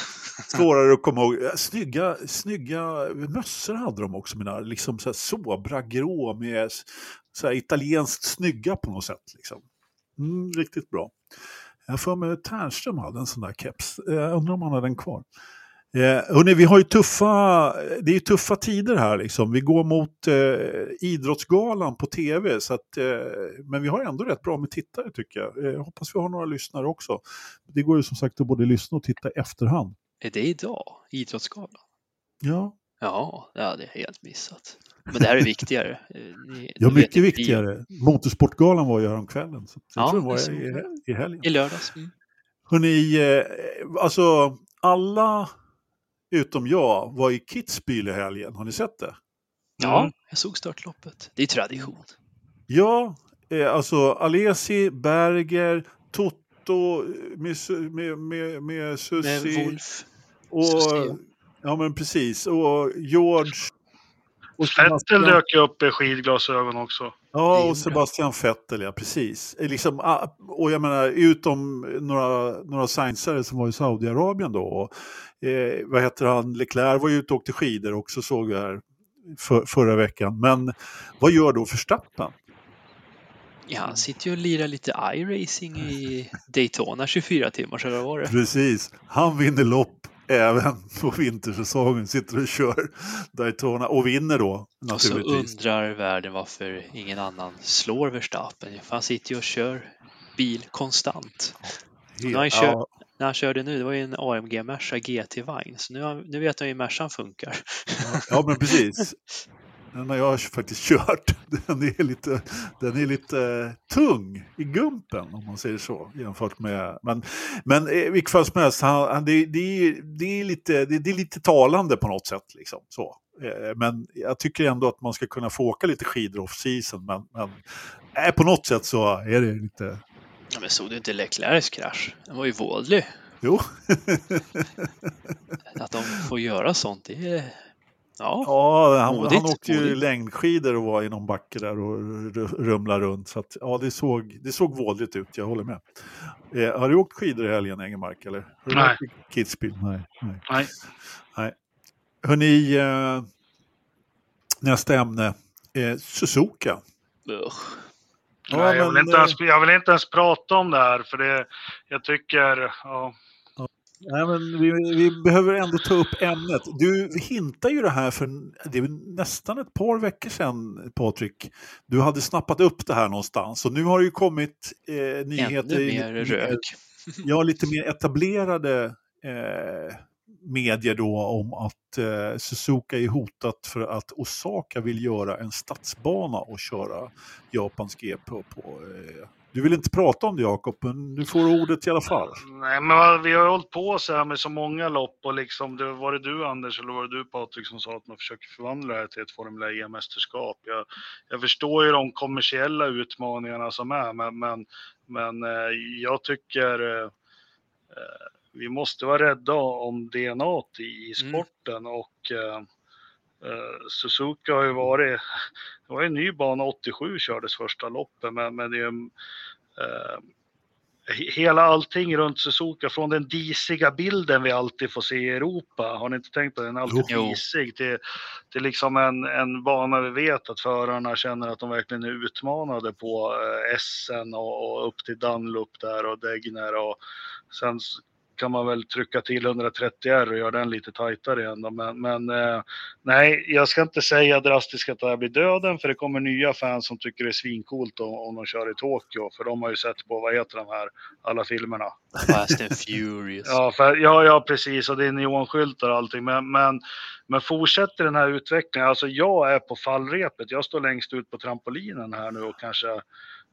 svårare att komma ihåg. Snygga, snygga mössor hade de också, Minardi. Liksom så här sobra grå med så här italienskt snygga på något sätt. Liksom. Mm, riktigt bra. Jag får mig Tärnström hade en sån där keps. Jag undrar om han har den kvar. Eh, hörrni, vi har ju tuffa, det är tuffa tider här liksom. Vi går mot eh, Idrottsgalan på tv, så att, eh, men vi har ändå rätt bra med tittare tycker jag. Eh, hoppas vi har några lyssnare också. Det går ju som sagt att både lyssna och titta i efterhand. Är det idag, Idrottsgalan? Ja. Ja, det hade jag helt missat. Men det här är viktigare. (laughs) Eh, ni, ja, mycket viktigare. Motorsportgalan var ju häromkvällen. Så jag ja, tror det var i, i helgen. I lördags. Mm. Hörrni, eh, alltså alla utom jag var i Kitzbühel i helgen. Har ni sett det? Ja, mm. jag såg startloppet. Det är tradition. Ja, eh, alltså Alesi, Berger, Toto med, med, med, med Susi. Med Wolf. Och. Ja, men precis. Och George och Fettel dök ju upp i skidglasögon också. Ja, och Sebastian Vettel, ja precis. Eh, liksom, ah, och jag menar, utom några, några sciencare som var i Saudiarabien då. Och, eh, vad heter han, Leclerc var ju ute och åkte skidor också såg jag här för, förra veckan. Men vad gör då Verstappen? Ja, han sitter ju och lirar lite iRacing i Daytona 24 timmar, så var det. Precis, han vinner lopp även på vintersäsongen sitter och kör Daytona och vinner då. Och så undrar världen varför ingen annan slår Verstappen. Han sitter ju och kör bil konstant. när, han kör, ja. när han körde nu, det var ju en AMG Merca GT-vagn, så nu, nu vet han ju hur Mercan funkar. Ja, men precis. (laughs) Den har jag faktiskt (laughs) kört. Den är lite, den är lite uh, tung i gumpen om man säger så. Jämfört med, men, men i vilket fall som helst, han, han, det, det, det, är lite, det, det, är lite talande på något sätt. Liksom, så. Uh, men jag tycker ändå att man ska kunna få åka lite skidor off-season. Men, men uh, på något sätt så är det lite... Ja, men såg du inte Leclercs krasch? Den var ju vådlig. Jo. (laughs) att de får göra sånt, det är Ja, ja han, modigt, han åkte ju modigt. längdskidor och var i någon backe där och rumlade runt. Så att, ja, det såg, det såg vådligt ut, jag håller med. Eh, har du åkt skidor i helgen, Engelmark? Eller? Nej. Kidsbill? Nej. Nej. nej. nej. Hörrni, eh, nästa ämne. Eh, Suzuka. Ugh. Ja, Nej, jag, vill inte ens, jag vill inte ens prata om det här för det, jag tycker, ja. Nej, men vi, vi, behöver ändå ta upp ämnet. Du hintar ju det här för det är nästan ett par veckor sedan, Patrik. Du hade snappat upp det här någonstans och nu har det ju kommit eh, nyheter. Ännu mer rök. Ja, lite mer etablerade eh, medier då om att eh, Suzuka är hotat för att Osaka vill göra en stadsbana och köra Japans GP e på. eh. Du vill inte prata om det Jakob, men du får ordet i alla fall. Nej, men vi har hållit på så här med så många lopp och liksom, det var det du Anders eller var det du Patrik som sa att man försöker förvandla det här till ett Formel E-mästerskap. Jag, jag förstår ju de kommersiella utmaningarna som är, men, men, men eh, jag tycker eh, eh vi måste vara rädda om DNA i sporten mm. och uh, Suzuka har ju varit, det var en ny bana 87 kördes första loppet men, men det är uh, hela allting runt Suzuka, från den disiga bilden vi alltid får se i Europa, har ni inte tänkt på den? Alltid jo. disig till, till liksom en, en bana vi vet att förarna känner att de verkligen är utmanade på eh, Essen och, och upp till Dunlop där och Degner och sen kan man väl trycka till 130 R och göra den lite tajtare igen. Då. Men, men eh, nej, jag ska inte säga drastiskt att det här blir döden, för det kommer nya fans som tycker det är svincoolt om, om de kör i Tokyo, för de har ju sett på, vad heter de här, alla filmerna? Fast and Furious. ja, för, ja, ja, precis, och det är neonskyltar och allting, men, men, men fortsätter den här utvecklingen, alltså jag är på fallrepet, jag står längst ut på trampolinen här nu och kanske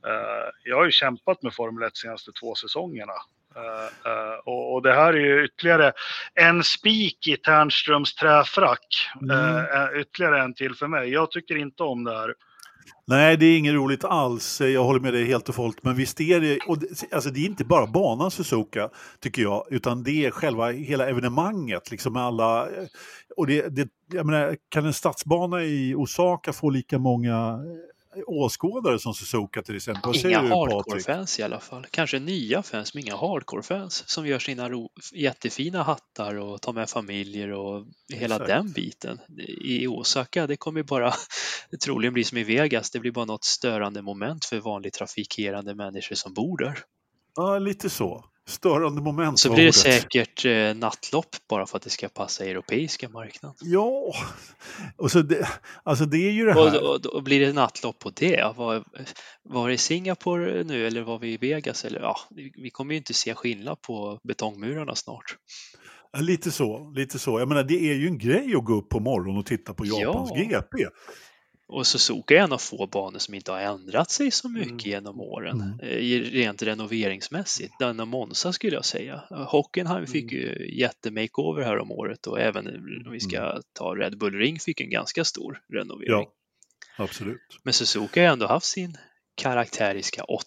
eh, jag har ju kämpat med Formel 1 senaste två säsongerna Uh, uh, och, och, det här är ju ytterligare en spik i Ternströms träfrack. Mm. Uh, ytterligare en till för mig. Jag tycker inte om det här. Nej, det är inget roligt alls. Jag håller med dig helt och fullt. Men visst är det, och det, alltså det är inte bara banan Suzuka, tycker jag, utan det är själva hela evenemanget. Liksom alla, och det, det, jag menar, kan en stadsbana i Osaka få lika många åskådare som Suzuka till exempel. Vad inga hardcore-fans i alla fall. Kanske nya fans, men inga hardcore-fans som gör sina jättefina hattar och tar med familjer och hela Exakt. den biten. I Osaka, det kommer bara (laughs) troligen bli som i Vegas. Det blir bara något störande moment för vanligt trafikerande människor som bor där. Ja, lite så störande moment. Så blir det säkert eh, nattlopp bara för att det ska passa europeiska marknaden. Ja, och så det, alltså det är ju det här. Och, och, och blir det nattlopp på det? Var, var det Singapore nu eller var vi i Vegas? Eller, ja, vi kommer ju inte se skillnad på betongmurarna snart. Lite så, lite så. Jag menar, det är ju en grej att gå upp på morgonen och titta på Japans ja. GP. Och Suzuka är en av få banor som inte har ändrat sig så mycket mm. genom åren, mm. Eh, rent renoveringsmässigt. Denna Monza skulle jag säga. Hockenheim fick mm. ju jättemakeover här om året och även om vi ska mm. ta Red Bull Ring fick en ganska stor renovering. Ja, absolut. Men Suzuka har ändå haft sin karaktäriska 8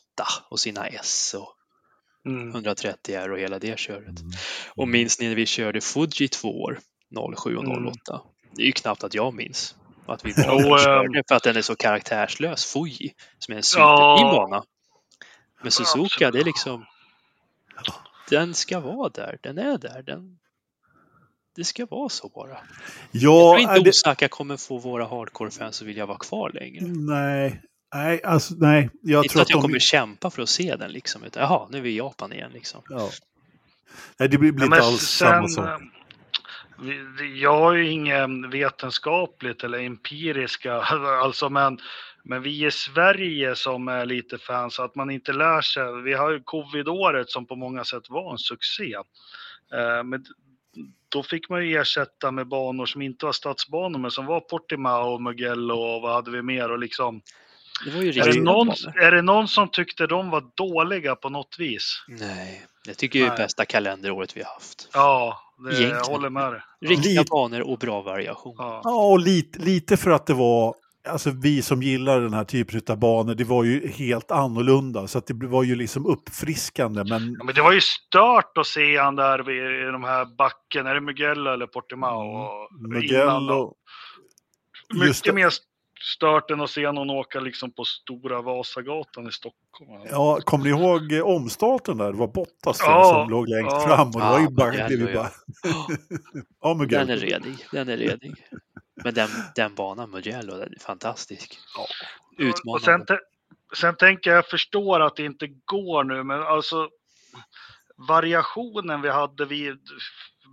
och sina S och mm. 130 R och hela det köret. Mm. Och minns ni när vi körde Fuji två år, 07 och 08? Mm. Det är ju knappt att jag minns. Att vi (laughs) bara körde för att den är så karaktärslös. Fuji, som är en superfin ja. bana. Men Suzuka, det är liksom... Den ska vara där, den är där. Den, det ska vara så bara. Ja, jag tror inte Osaka kommer få våra hardcore-fans att vilja vara kvar längre. Nej, nej, alltså nej. Jag inte tror att jag de... kommer kämpa för att se den liksom. Jaha, nu är vi i Japan igen liksom. Ja. Nej, det blir, blir inte alls sen, samma sak. Jag har ju ingen vetenskapligt eller empiriska, (laughs) alltså men, men vi i Sverige som är lite fans, att man inte lär sig. Vi har ju covidåret som på många sätt var en succé. Eh, men då fick man ju ersätta med banor som inte var stadsbanor, men som var Portimao, Mugello och vad hade vi mer och liksom det var ju är, det någon, är det någon som tyckte de var dåliga på något vis? Nej, jag tycker det är bästa kalenderåret vi har haft. Ja, det, jag håller med dig. Riktiga lite, banor och bra variation. Ja, ja och lite, lite för att det var Alltså vi som gillar den här typen av banor, det var ju helt annorlunda. Så att det var ju liksom uppfriskande. Men... Ja, men det var ju stört att se han där i de här backen. Är det Mugello eller Portimao? Mm. Mugello. Mycket mer stört än att se någon åka liksom på Stora Vasagatan i Stockholm. Ja, kommer ni ihåg eh, omstarten där? Det var Bottas ja, som låg längst ja. fram och det var ju bara... Det vi bara... ja, Mugello. Den är redig, den är redig. Men den, den banan Mugello, den är fantastisk. Ja. Utmanande. Och sen, sen tänker jag, jag förstår att det inte går nu, men alltså variationen vi hade, vi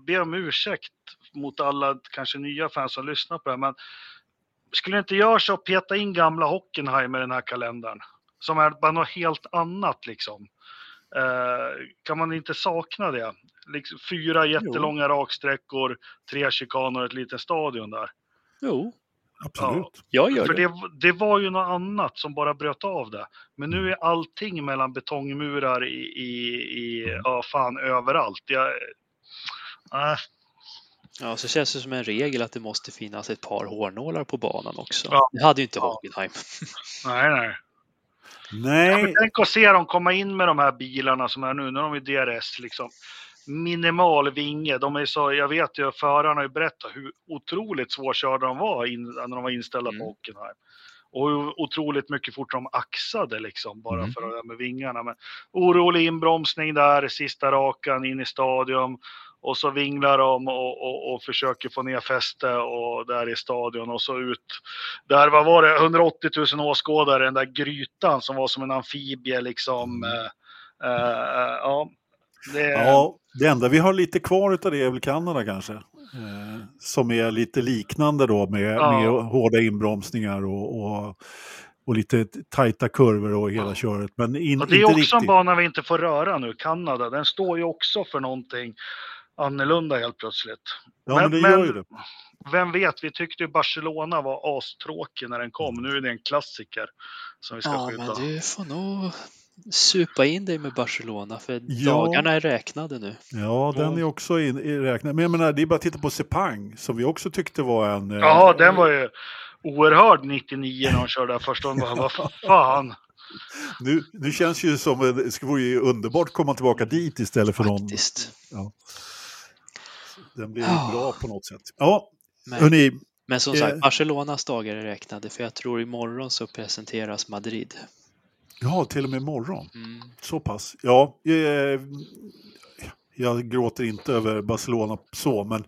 ber om ursäkt mot alla kanske nya fans som lyssnar på det här, men skulle inte göra så att peta in gamla Hockenheim i den här kalendern? Som är bara något helt annat liksom. Eh, kan man inte sakna det? Liksom, fyra jättelånga raksträckor, tre chikaner och ett litet stadion där. Jo, Absolut. jag gör För det. det, det var ju något annat som bara bröt av det. Men nu är allting mellan betongmurar i, i, i ja fan överallt. Jag, äh, Ja, så känns det som en regel att det måste finnas ett par hårnålar på banan också. Ja. Det hade ju inte Ja. Hockenheim. (laughs) nej, nej. Nej, Men tänk att se dem komma in med de här bilarna som är nu, när de är DRS liksom. Minimal vinge. De är så, jag vet ju, förarna har ju berättat hur otroligt svårkörda de var in, när de var inställda Mm. på Hockenheim. Och hur otroligt mycket fort de axade liksom, bara Mm. för det där med vingarna. Men orolig inbromsning där, sista rakan in i stadion. Och så vinglar de och, och, och försöker få ner fäste och där i stadion och så ut. Där vad var det, 180 000 åskådare, den där grytan som var som en amfibie liksom. Mm. Eh, ja, det, ja, det enda vi har lite kvar av det är väl Kanada kanske. Eh, som är lite liknande då med, Ja. med hårda inbromsningar och, och, och lite tajta kurvor och hela Ja. köret. Men in, och det är också riktigt. en bana vi inte får röra nu, Kanada. Den står ju också för någonting annorlunda helt plötsligt. Ja, men, men- det gör ju det. Vem vet, vi tyckte ju Barcelona var astråkig när den kom. Nu är det en klassiker som vi ska Ja, skydda. men du får nog supa in dig med Barcelona för Ja. dagarna är räknade nu. Ja, den är också in, i räknad. Men jag menar, det är bara att titta på Sepang som vi också tyckte var en... eh, Ja, den var ju oerhörd 99 när de körde där första gången. Bara, Vad fan. (laughs) Nu, nu känns ju som, eh, det skulle vara ju underbart att komma tillbaka dit istället för någon. Faktiskt. Den blir Ja. bra på något sätt. Ja, Men, hörni, men som eh, sagt, Barcelonas dagar är räknade för jag tror imorgon så presenteras Madrid. ja, till och med imorgon. Mm. Så pass. Ja, eh, jag gråter inte över Barcelona så, men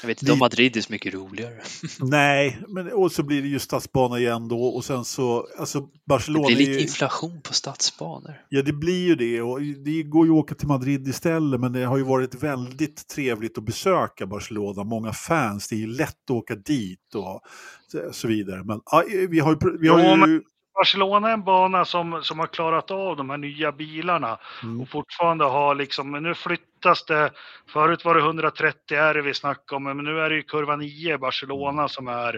Jag vet inte om Madrid är så mycket roligare. (laughs) nej. Men, och så blir det ju stadsbana igen då och sen så, alltså Det Barcelona blir är lite ju, inflation på stadsbanor. Ja, det blir ju det. Och det går ju att åka till Madrid istället, men det har ju varit väldigt trevligt att besöka Barcelona. Många fans, det är ju lätt att åka dit och så vidare. Men ja, vi har ju... Vi har Jo, ju men- Barcelona är en bana som, som har klarat av de här nya bilarna mm, och fortfarande har liksom, men nu flyttas det. Förut var det 130 R vi snackade om, men nu är det ju kurva 9 i Barcelona som är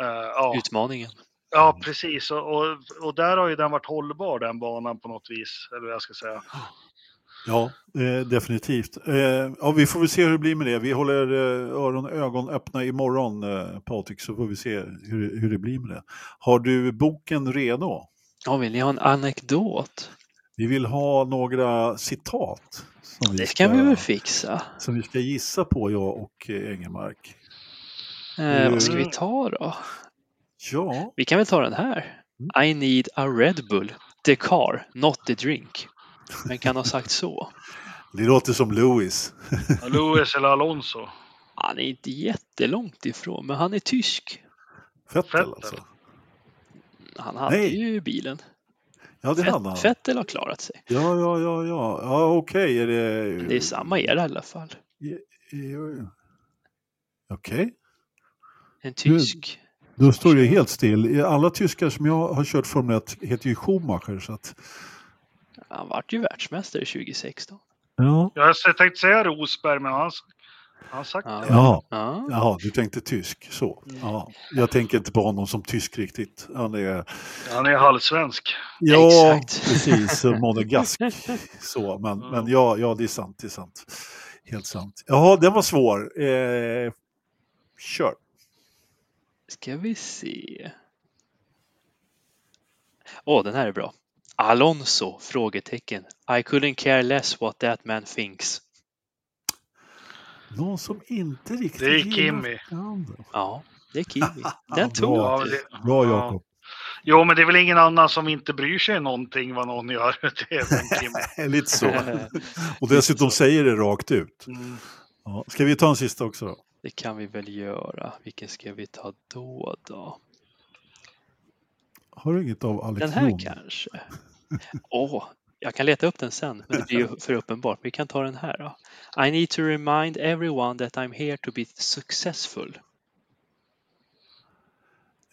eh, ja, Utmaningen. ja, precis. Och, och, och där har ju den varit hållbar, den banan på något vis. Eller vad jag ska säga. ja, eh, definitivt. Eh, ja, vi får väl se hur det blir med det. Vi håller eh, öron och ögon öppna imorgon, eh, Patrik, så får vi se hur, hur det blir med det. Har du boken redo? Ja, vill ni ha en anekdot? Vi vill ha några citat. Som Det ska- kan vi väl fixa. Som vi ska gissa på, jag och eh, Engelmark. Eh, vad ska vi Mm. ta då? Ja, Vi kan väl ta den här. I need a Red Bull. The car, not the drink. (laughs) Men kan ha sagt så. det låter som Lewis. Lewis eller Alonso. Han är inte jättelångt ifrån, men han är tysk. Fettel, alltså. Han hade Nej. ju bilen. Ja, det hade han. Fett, Vettel har klarat sig. Ja, ja, ja, ja. Ja, okej. Är det... Det är samma era i alla fall. Okej, En tysk. då står det helt still. Alla tyskar som jag har kört Formel 1 heter ju Schumacher. Så att... Han vart ju världsmästare 2016. ja. Jag tänkte säga Rosberg, men han, han sagt Ja. det. Ja, Ja. jaha, du tänkte tysk. Så. Ja. Jag tänker inte på honom som tysk riktigt. Han är... Han är halvsvensk. Ja, Exakt. precis. (laughs) Monegask. Så, men, Ja. men ja, ja, det är sant. Det är sant. Helt sant. Jaha, den var svår. Eh, kör. Ska vi se. Åh, den här är bra. Alonso? Frågetecken. I couldn't care less what that man thinks. Någon som inte riktigt Det är. Fernando. Ja, det är Kimi. (laughs) Ja, Den tog bra. Ja, du. men det- Bra ja. Jakob. Jo, men det är väl ingen annan som inte bryr sig någonting vad någon gör. (laughs) (laughs) Det är. Lite så. Och dessutom säger det rakt ut. Mm. Ja. Ska vi ta en sista också då? Det kan vi väl göra. Vilken ska vi ta då då? Har du inget av Alex Den här Blom? kanske? Åh, jag kan leta upp den sen, men det blir ju (laughs) för uppenbart. Vi kan ta den här då. I need to remind everyone that I'm here to be successful.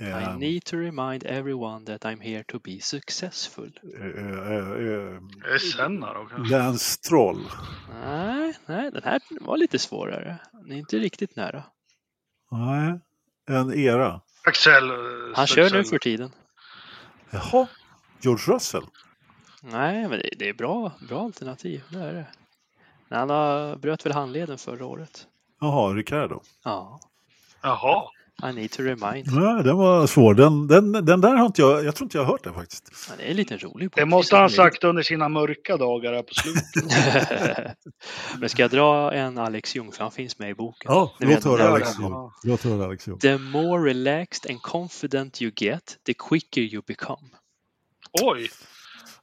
I Eh, need to remind everyone that I'm here to be successful. eh, Det är Senna då kanske. Lance Stroll. Nej, nej, den här var lite svårare. Den är inte riktigt nära. Nej, en era. Axel. eh, Han kör nu för tiden. Jaha, George Russell. Nej, men det, det är bra, bra alternativ. Det är det. Men Han har, bröt väl handleden förra året. Jaha, Ricardo. Ja, Jaha. I need to remind. Nej, den var svår. Den, den, den där har inte jag, jag tror inte jag har hört den faktiskt. Ja, det är en liten rolig Det måste han sagt under sina mörka dagar här på slutet. (laughs) Men ska jag dra en Alex Ljung, för han finns med i boken. Ja, låt höra Alex Ljung. Låt höra Alex Ljung. The more relaxed and confident you get, the quicker you become. Oj.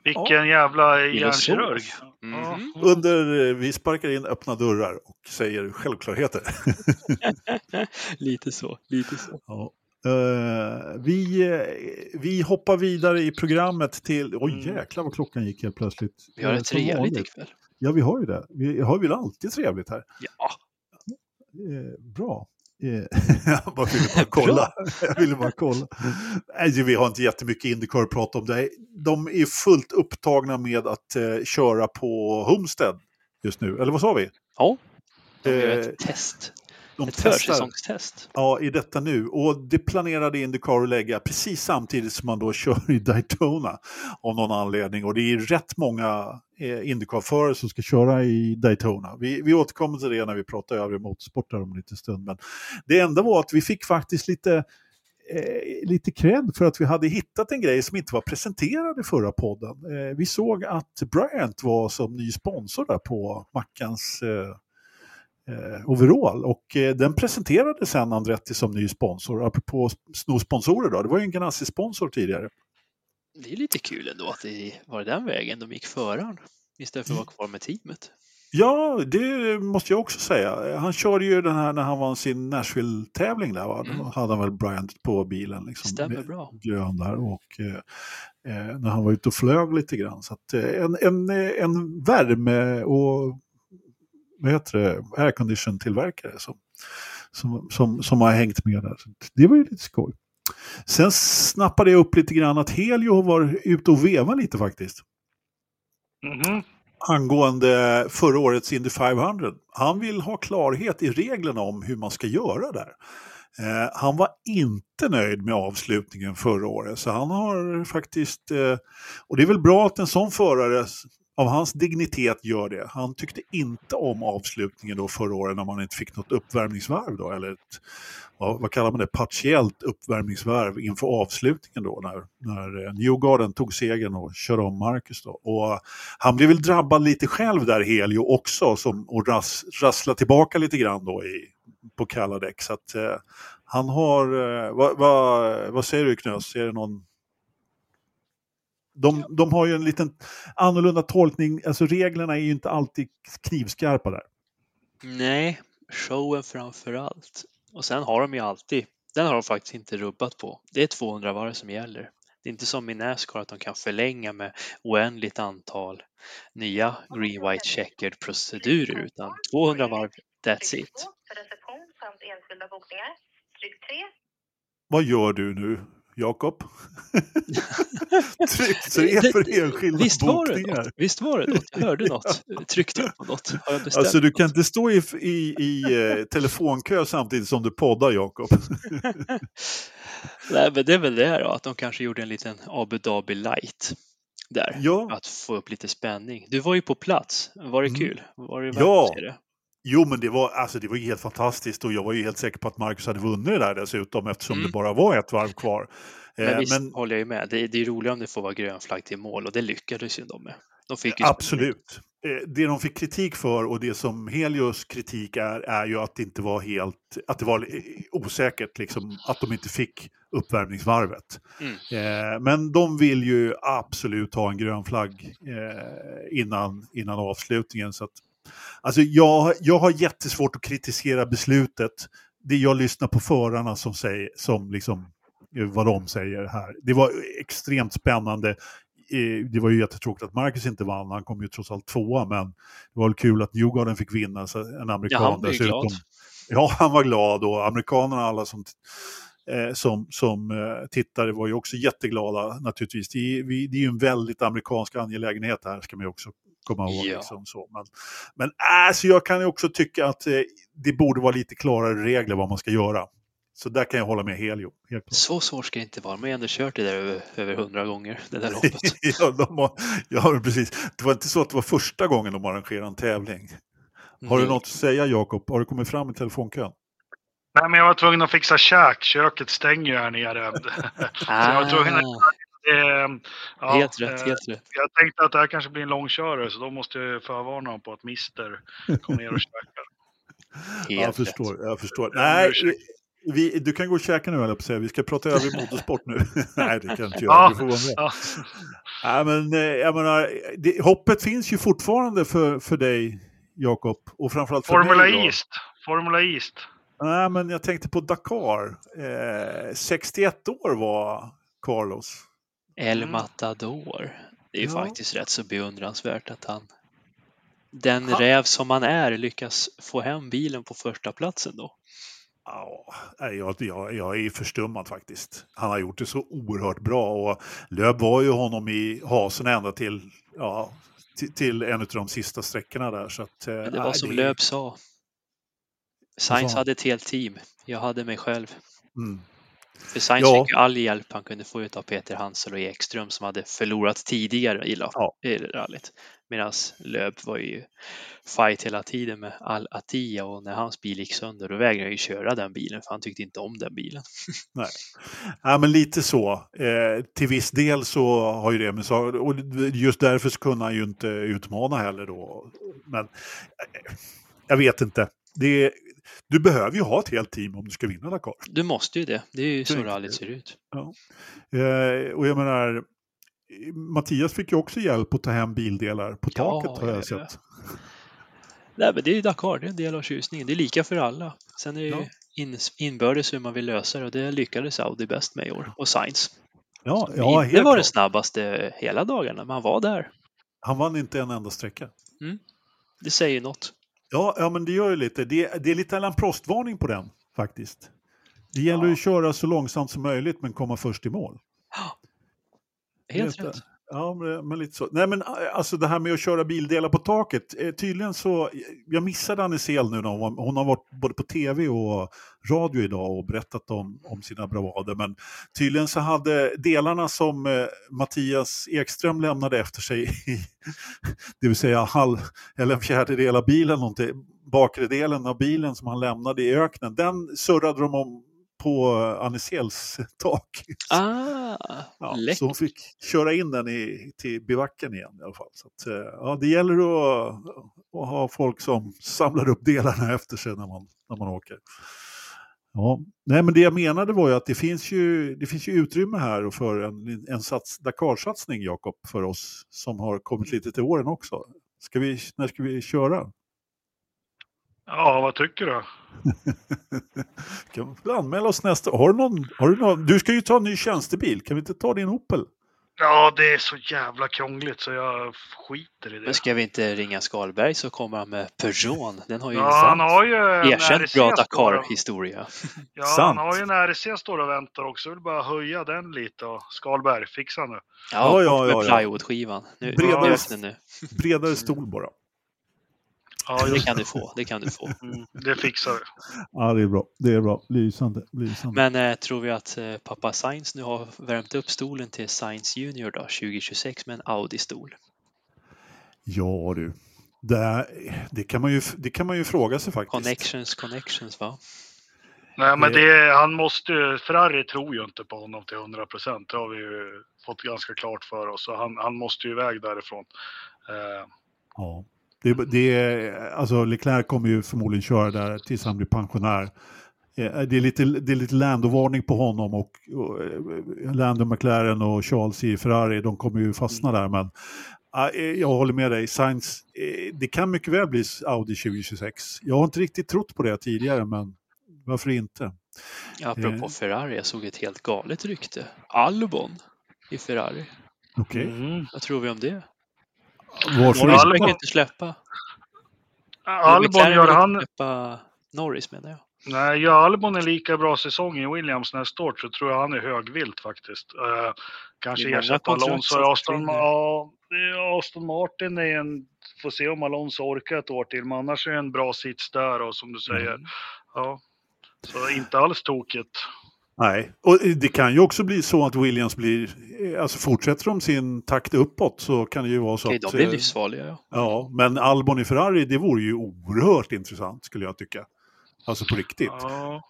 Vilken jävla hjärnkirurg. Mhm. Under, eh, vi sparkar in öppna dörrar och säger självklarheter. (laughs) lite så, lite så. Ja. Eh, vi, eh, vi hoppar vidare i programmet till... Oj Mm. jäklar vad klockan gick helt plötsligt. Vi har det som trevligt vanligt. ikväll. Ja, vi har ju det. Vi har väl alltid trevligt här. Ja, Eh, bra. Eh, (laughs) jag bara ville bara (laughs) kolla. jag ville bara kolla. Nej, vi har inte jättemycket Indycar att prata om. Det. De är fullt upptagna med att eh, köra på Homestead just nu. Eller vad sa vi? ja. De gör Eh, ett test. De Ett testar försäsongstest. ja, i detta nu. Och det planerade Indycar att lägga precis samtidigt som man då (laughs) kör i Daytona av någon anledning. Och det är rätt många eh, Indycar-förare som ska köra i Daytona. Vi, vi återkommer till det när vi pratar övrig motorsport om en liten stund. Men det enda var att vi fick faktiskt lite eh, lite cred för att vi hade hittat en grej som inte var presenterad i förra podden. Eh, vi såg att Bryant var som ny sponsor där på Mackans eh, eh, overall och eh, den presenterade sen Andretti som ny sponsor. Apropå sno sponsorer då, det var ju en Ganassi-sponsor tidigare. Det är lite kul ändå att det var den vägen de gick före han, istället för att vara kvar med teamet. Ja, det måste jag också säga. Han körde ju den här när han vann sin Nashville-tävling där. Va? Då Mm. hade han väl Bryant på bilen. Liksom, Stämmer bra. Grön där och eh, eh, när han var ute och flög lite grann. Så att, eh, en, en, eh, en värme och vad heter det, aircondition-tillverkare som, som, som, som har hängt med där. Det var ju lite skoj. Sen snappade jag upp lite grann att Helio varit ute och vevat lite faktiskt. Mhm. angående förra årets Indy 500. Han vill ha klarhet i reglerna om hur man ska göra där. Eh, han var inte nöjd med avslutningen förra året, så han har faktiskt... Eh, och det är väl bra att en sån förare av hans dignitet gör det. Han tyckte inte om avslutningen då förra året när man inte fick något uppvärmningsvarv då, eller ett, vad, vad kallar man det, partiellt uppvärmningsvarv inför avslutningen då när, när eh, Newgarden tog segern och körde om Marcus då. Och eh, han blev väl drabbad lite själv där Helio också som, och ras, rasslade tillbaka lite grann då i, på kalla däck. Så att eh, han har, eh, vad, vad, vad säger du Knös, är det någon de, de har ju en liten annorlunda tolkning, alltså reglerna är ju inte alltid knivskarpa där. Nej, showen framför allt. Och sen har de ju alltid, den har de faktiskt inte rubbat på. Det är 200 varv som gäller. Det är inte som i Nascar att de kan förlänga med oändligt antal nya green white checkered procedurer utan 200 varv, that's it. För reception samt enskilda bokningar. Tryck 3. Vad gör du nu, Jakob? Tryck (laughs) tre för enskilda Visst var det bokningar. något? Visst var det något? Jag hörde (laughs) något. Tryckte jag på något? Alltså du kan något? inte stå i, i, i eh, telefonkö samtidigt som du poddar Jakob. (laughs) Nej, men det är väl det då, att de kanske gjorde en liten Abu Dhabi light där. Ja, Att få upp lite spänning. Du var ju på plats. Var det Mm. kul? Var det Ja. det? Jo men det var, alltså, det var ju helt fantastiskt och jag var ju helt säker på att Marcus hade vunnit det där dessutom eftersom Mm. det bara var ett varv kvar. Men Eh, visst men håller jag ju med. Det, det är roligare om det får vara grön flagg till mål och det lyckades ju de med. De fick Absolut. Eh, Det de fick kritik för och det som Helios kritik är, är ju att det inte var helt, att det var eh, osäkert liksom, att de inte fick uppvärmningsvarvet. Mm. Eh, men de vill ju absolut ha en grön flagg eh, innan, innan avslutningen. Så att, alltså jag, jag har jättesvårt att kritisera beslutet. Det jag lyssnar på förarna som säger, som liksom eh, vad de säger här. Det var extremt spännande. Eh, Det var ju jättetråkigt att Marcus inte vann, han kom ju trots allt tvåa, men det var väl kul att Newgarden fick vinna, en amerikan Ja, han blev glad. Ja, han var glad och amerikanerna alla som, eh, som, som eh, tittare var ju också jätteglada naturligtvis. Det är, vi, det är ju en väldigt amerikansk angelägenhet här ska man ju också komma ihåg. Ja. Liksom, så. Men, men alltså, jag kan ju också tycka att eh, det borde vara lite klarare regler vad man ska göra. Så där kan jag hålla med Helio. Så svårt ska det inte vara. Man har ändå kört det där över, över hundra gånger, det där (laughs) loppet. ja, de har, ja, precis. Det var inte så att det var första gången de arrangerade en tävling. Har du Nej. något att säga Jakob? Har du kommit fram i telefonkön? Nej, men jag var tvungen att fixa käk. Köket stänger ju här nere. (laughs) Så jag var tvungen att... Eh, ja, helt rätt, eh, helt rätt. Jag tänkte att det här kanske blir en långkörare så då måste jag förvarna honom på att Mister kommer ner och käkar. (laughs) jag Helt rätt. förstår. Jag förstår. Nej, vi, du kan gå och käka nu, jag på. Vi ska prata över motorsport nu. (laughs) Nej, det kan jag inte göra. Du får vara med. Ja. Nej, men, eh, jag menar, det, hoppet finns ju fortfarande för, för dig, Jakob. Och framförallt för Formula mig. East. Formula East. Nej, men jag tänkte på Dakar. Eh, 61 år var Carlos. El Mm. Matador. Det är ju Ja. faktiskt rätt så beundransvärt att han, den Han- räv som han är, lyckas få hem bilen på första platsen då. Ja, jag, jag, jag är förstummad faktiskt. Han har gjort det så oerhört bra och Löb var ju honom i hasen ända till, ja, till, till en av de sista sträckorna där. Så att, eh, Men det var nej, som det- Löb sa. Sainz hade ett helt team. Jag hade mig själv. Mm. För Sainz Ja. fick ju all hjälp han kunde få ut av Peter Hansel och Ekström som hade förlorat tidigare i, Ja. i rallyt. Medan Löb var ju fight hela tiden med Al Attiyah och när hans bil gick sönder då vägrade han ju köra den bilen för han tyckte inte om den bilen. (laughs) Ja, men lite så. Eh, till viss del så har ju det med och just därför så kunde han ju inte utmana heller då. Men eh, jag vet inte. Det, du behöver ju ha ett helt team om du ska vinna Dakar. Du måste ju det. Det är ju så rallyt det. ser ut. Eh, och jag menar, Mattias fick ju också hjälp att ta hem bildelar på Ja, taket har jag ja, ja. sett. Nej, men det är ju Dakar, det är en del av tjusningen. Det är lika för alla. Sen är det Ja. in, inbördes hur man vill lösa det och det lyckades Audi bäst med i år. Och Sainz. Ja, ja inte var det klart. snabbaste hela dagarna, men han var där. Han vann inte en enda sträcka. Det säger något. Ja, ja men det gör det lite. Det, det är lite Allan Prost-varning på den faktiskt. Det gäller Ja. att köra så långsamt som möjligt men komma först i mål. Helt Vet rätt. Ja, men, men lite så. Nej, men eh, alltså det här med att köra bildelar på taket. Eh, tydligen så, eh, jag missade Annie Sel nu. När hon, hon har varit både på tv och radio idag och berättat om, om sina bravader. Men tydligen så hade delarna som eh, Mattias Ekström lämnade efter sig, i, (laughs) det vill säga halv, eller en fjärdedel av bilen, någonting, bakre delen av bilen som han lämnade i öknen, den surrade de om på Annie Sels tak. Ah, (laughs) Ja, så hon fick köra in den i, till bivacken igen i alla fall. Så att, eh, ja, det gäller att, att ha folk som samlar upp delarna (laughs) efter sig när man, när man åker. Ja, nej men det jag menade var ju att det finns ju, det finns ju utrymme här för en, en sats, Dakar-satsning, Jakob, för oss som har kommit lite till åren också. Ska vi, när ska vi köra? Ja, vad tycker du? (laughs) kan vi anmäla oss nästa har du, någon, har du någon? Du ska ju ta en ny tjänstebil, kan vi inte ta din Opel? Ja, det är så jävla krångligt så jag skiter i det. Men ska vi inte ringa Skalberg så kommer han med Peugeot. Den har ju Ja, han har ju en erkänt bra står och- Dakar-historia. Ja, Sant. han har ju en RC står och väntar också. Jag vill bara höja den lite. Och Skalberg, fixa nu. Ja, Ja, ja, med ja, ja. plywoodskivan. Nu, Bredare- nu. Bredare stol bara. Ja, Det kan du få. Det kan du få. (laughs) Mm, det fixar vi. Ja, det är bra. Det är bra. Lysande. Lysande. Men eh, tror vi att eh, pappa Sainz nu har värmt upp stolen till Sainz Junior då, 2026 med en Audi-stol? Ja du. Det, det, kan man ju, det kan man ju fråga sig faktiskt. Connections, connections va? Nej, men Det- det, han måste ju, Ferrari tror ju inte på honom till 100 procent. Det har vi ju fått ganska klart för oss. Så han, han måste ju iväg därifrån. Eh, Ja. Det, det, alltså Leclerc kommer ju förmodligen köra där tills han blir pensionär. Eh, Det är lite, det är lite Lando-varning på honom och, och eh, Lando McLaren och Charles i Ferrari, de kommer ju fastna där. Men eh, jag håller med dig, Sainz, det kan mycket väl bli Audi 2026. Jag har inte riktigt trott på det tidigare, men varför inte? Apropå Eh. Ferrari, jag såg ett helt galet rykte. Albon i Ferrari. Okej. Mm. Vad tror vi om det? Varför Norris verkar inte släppa. Albon gör han... Släppa Norris menar jag. Nej, gör Albon en lika bra säsong i Williams nästa år så tror jag han är högvilt faktiskt. Eh, kanske ersätta Alonso. Aston, ja, Aston Martin är en... Får se om Alonso orkar ett år till, men annars är det en bra sits där och som du säger. Mm. Ja. Så inte alls tokigt. Nej, och det kan ju också bli så att Williams blir, eh, alltså fortsätter de sin takt uppåt så kan det ju vara så Okej, att... de blir eh, livsfarliga. Ja. Ja, men Albon i Ferrari, det vore ju oerhört intressant skulle jag tycka. Alltså på riktigt. Ja.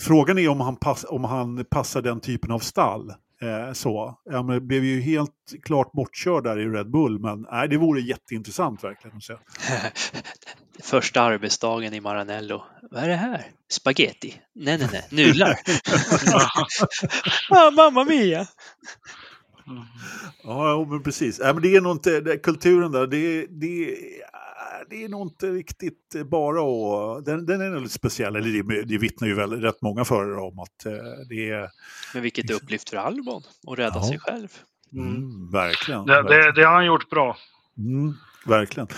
Frågan är om han, pass, om han passar den typen av stall. Eh, så. Ja, men det blev ju helt klart bortkörd där i Red Bull, men nej, det vore jätteintressant verkligen. att se. (laughs) Första arbetsdagen i Maranello. Vad är det här? Spaghetti? Nej, nej, nej. Nudlar. (laughs) ah, mamma mia! Ja, ja, men precis. Ja, men det är nog inte, det, kulturen där, det, det, det är nog inte riktigt bara och den, den är nog lite speciell. Eller det, det vittnar ju väl rätt många förare om att eh, det är... Men vilket upplyft för Albon att rädda Ja. sig själv. Mm, verkligen. Det, det, det har han gjort bra. Mm, verkligen.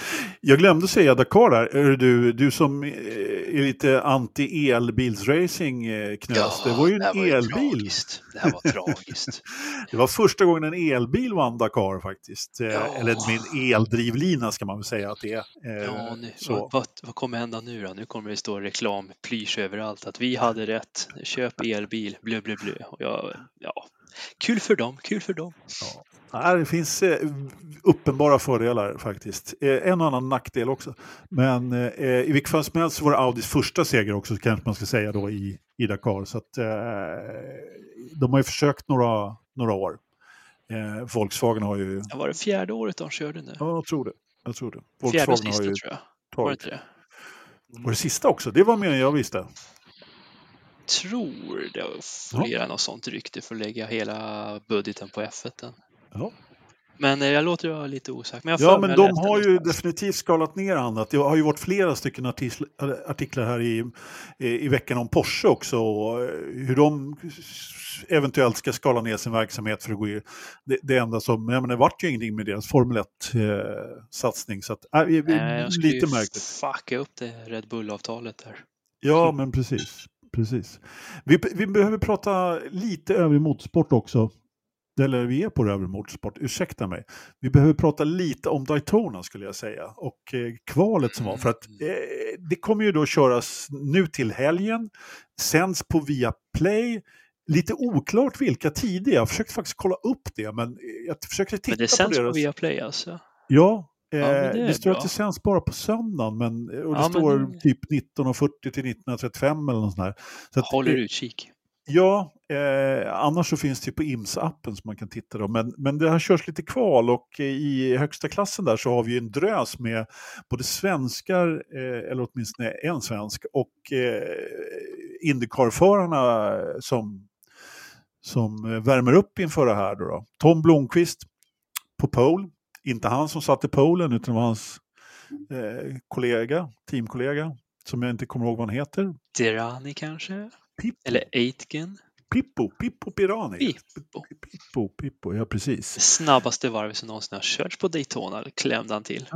Jag glömde säga Dakar där. Är du, du som eh, är lite anti-elbilsracing eh, knös. det var ju en här var elbil. tragiskt. Det här var tragiskt. (laughs) Det var första gången en elbil vann Dakar faktiskt. Eh, Ja. Eller med en eldrivlina ska man väl säga att det är. Ja, nu, så. vad, vad, kommer hända nu då? Nu kommer det stå reklamplysch överallt att vi hade rätt, köp elbil, blö blö blö. Och jag, ja, kul för dem, kul för dem. Nej, det finns eh, uppenbara fördelar faktiskt. Eh, en och annan nackdel också. Men eh, i vilket fall som helst så var det Audis första seger också kanske man ska säga då i, i Dakar. Så att, de har ju försökt några, några år. Volkswagen har ju... Det var det fjärde året de körde nu. Ja, jag tror det. Jag tror det. Fjärde och Volkswagen har sista ju tror jag. Var det inte det? Och det sista också, det var mer än jag visste. Tror det florerar något sånt rykte för att lägga hela budgeten på F1. Ja. Men eh, jag låter vara lite osäker. Men jag Ja, men jag de har ju definitivt skalat ner annat. Det har ju varit flera stycken artiklar här i, i veckan om Porsche också. Och eh, hur de eventuellt ska skala ner sin verksamhet för att gå i... Det, det enda som... Jag menar, det vart ju ingenting med deras Formel 1-satsning. så att, äh, vi- Nej, jag lite märkligt. fucka upp det Red Bull-avtalet där. Ja, men precis. precis. Vi, vi behöver prata lite övrig motorsport också. Eller vi är på övrig motorsport, ursäkta mig. Vi behöver prata lite om Daytona skulle jag säga. Och eh, kvalet som var. För att eh, det kommer ju då köras nu till helgen. Sänds på Viaplay. Lite oklart vilka tider. Jag försökte faktiskt kolla upp det. Men jag försökte titta Men det på sänds på. Viaplay alltså? Ja, eh, Ja, men det det, står bra. att det sänds bara på söndagen. Men, och det Ja, men står det- typ 19.40 till 19.35 eller något sånt här. Så Håller eh, utkik. Ja, eh, annars så finns det ju på IMS-appen som man kan titta då. Men, men det här körs lite kval och eh, i högsta klassen där så har vi ju en drös med både svenskar, eh, eller åtminstone en svensk, och eh, Indycar-förarna som, som värmer upp inför det här. Då, då. Tom Blomqvist på pole, inte han som satte polen utan det var hans eh, kollega, teamkollega, som jag inte kommer ihåg vad han heter. Dirani kanske? Pippo. Eller Aitken? Pippo, Pippo Pirani. Pippo. Pippo, Pippo, ja precis. Det snabbaste varvet som någonsin har körts på Daytona klämde han till.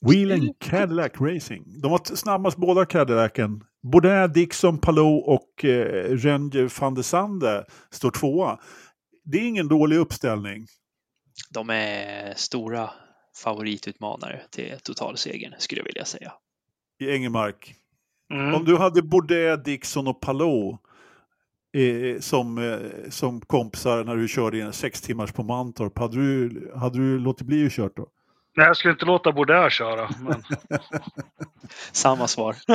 Wheeling Cadillac Racing. De var snabbast båda Cadillacen. Baudin, Dixon, Palou och eh, Ranger van de Sande står tvåa. Det är ingen dålig uppställning. De är stora favoritutmanare till totalsegern skulle jag vilja säga. i Engelmark. Mm. Om du hade Baudet, Dixon och Palou eh, som, eh, som kompisar när du körde en sex timmars på Mantorp, hade du, hade du låtit bli att kört då? Nej, jag skulle inte låta Baudin köra. Men... (laughs) Samma svar. (laughs)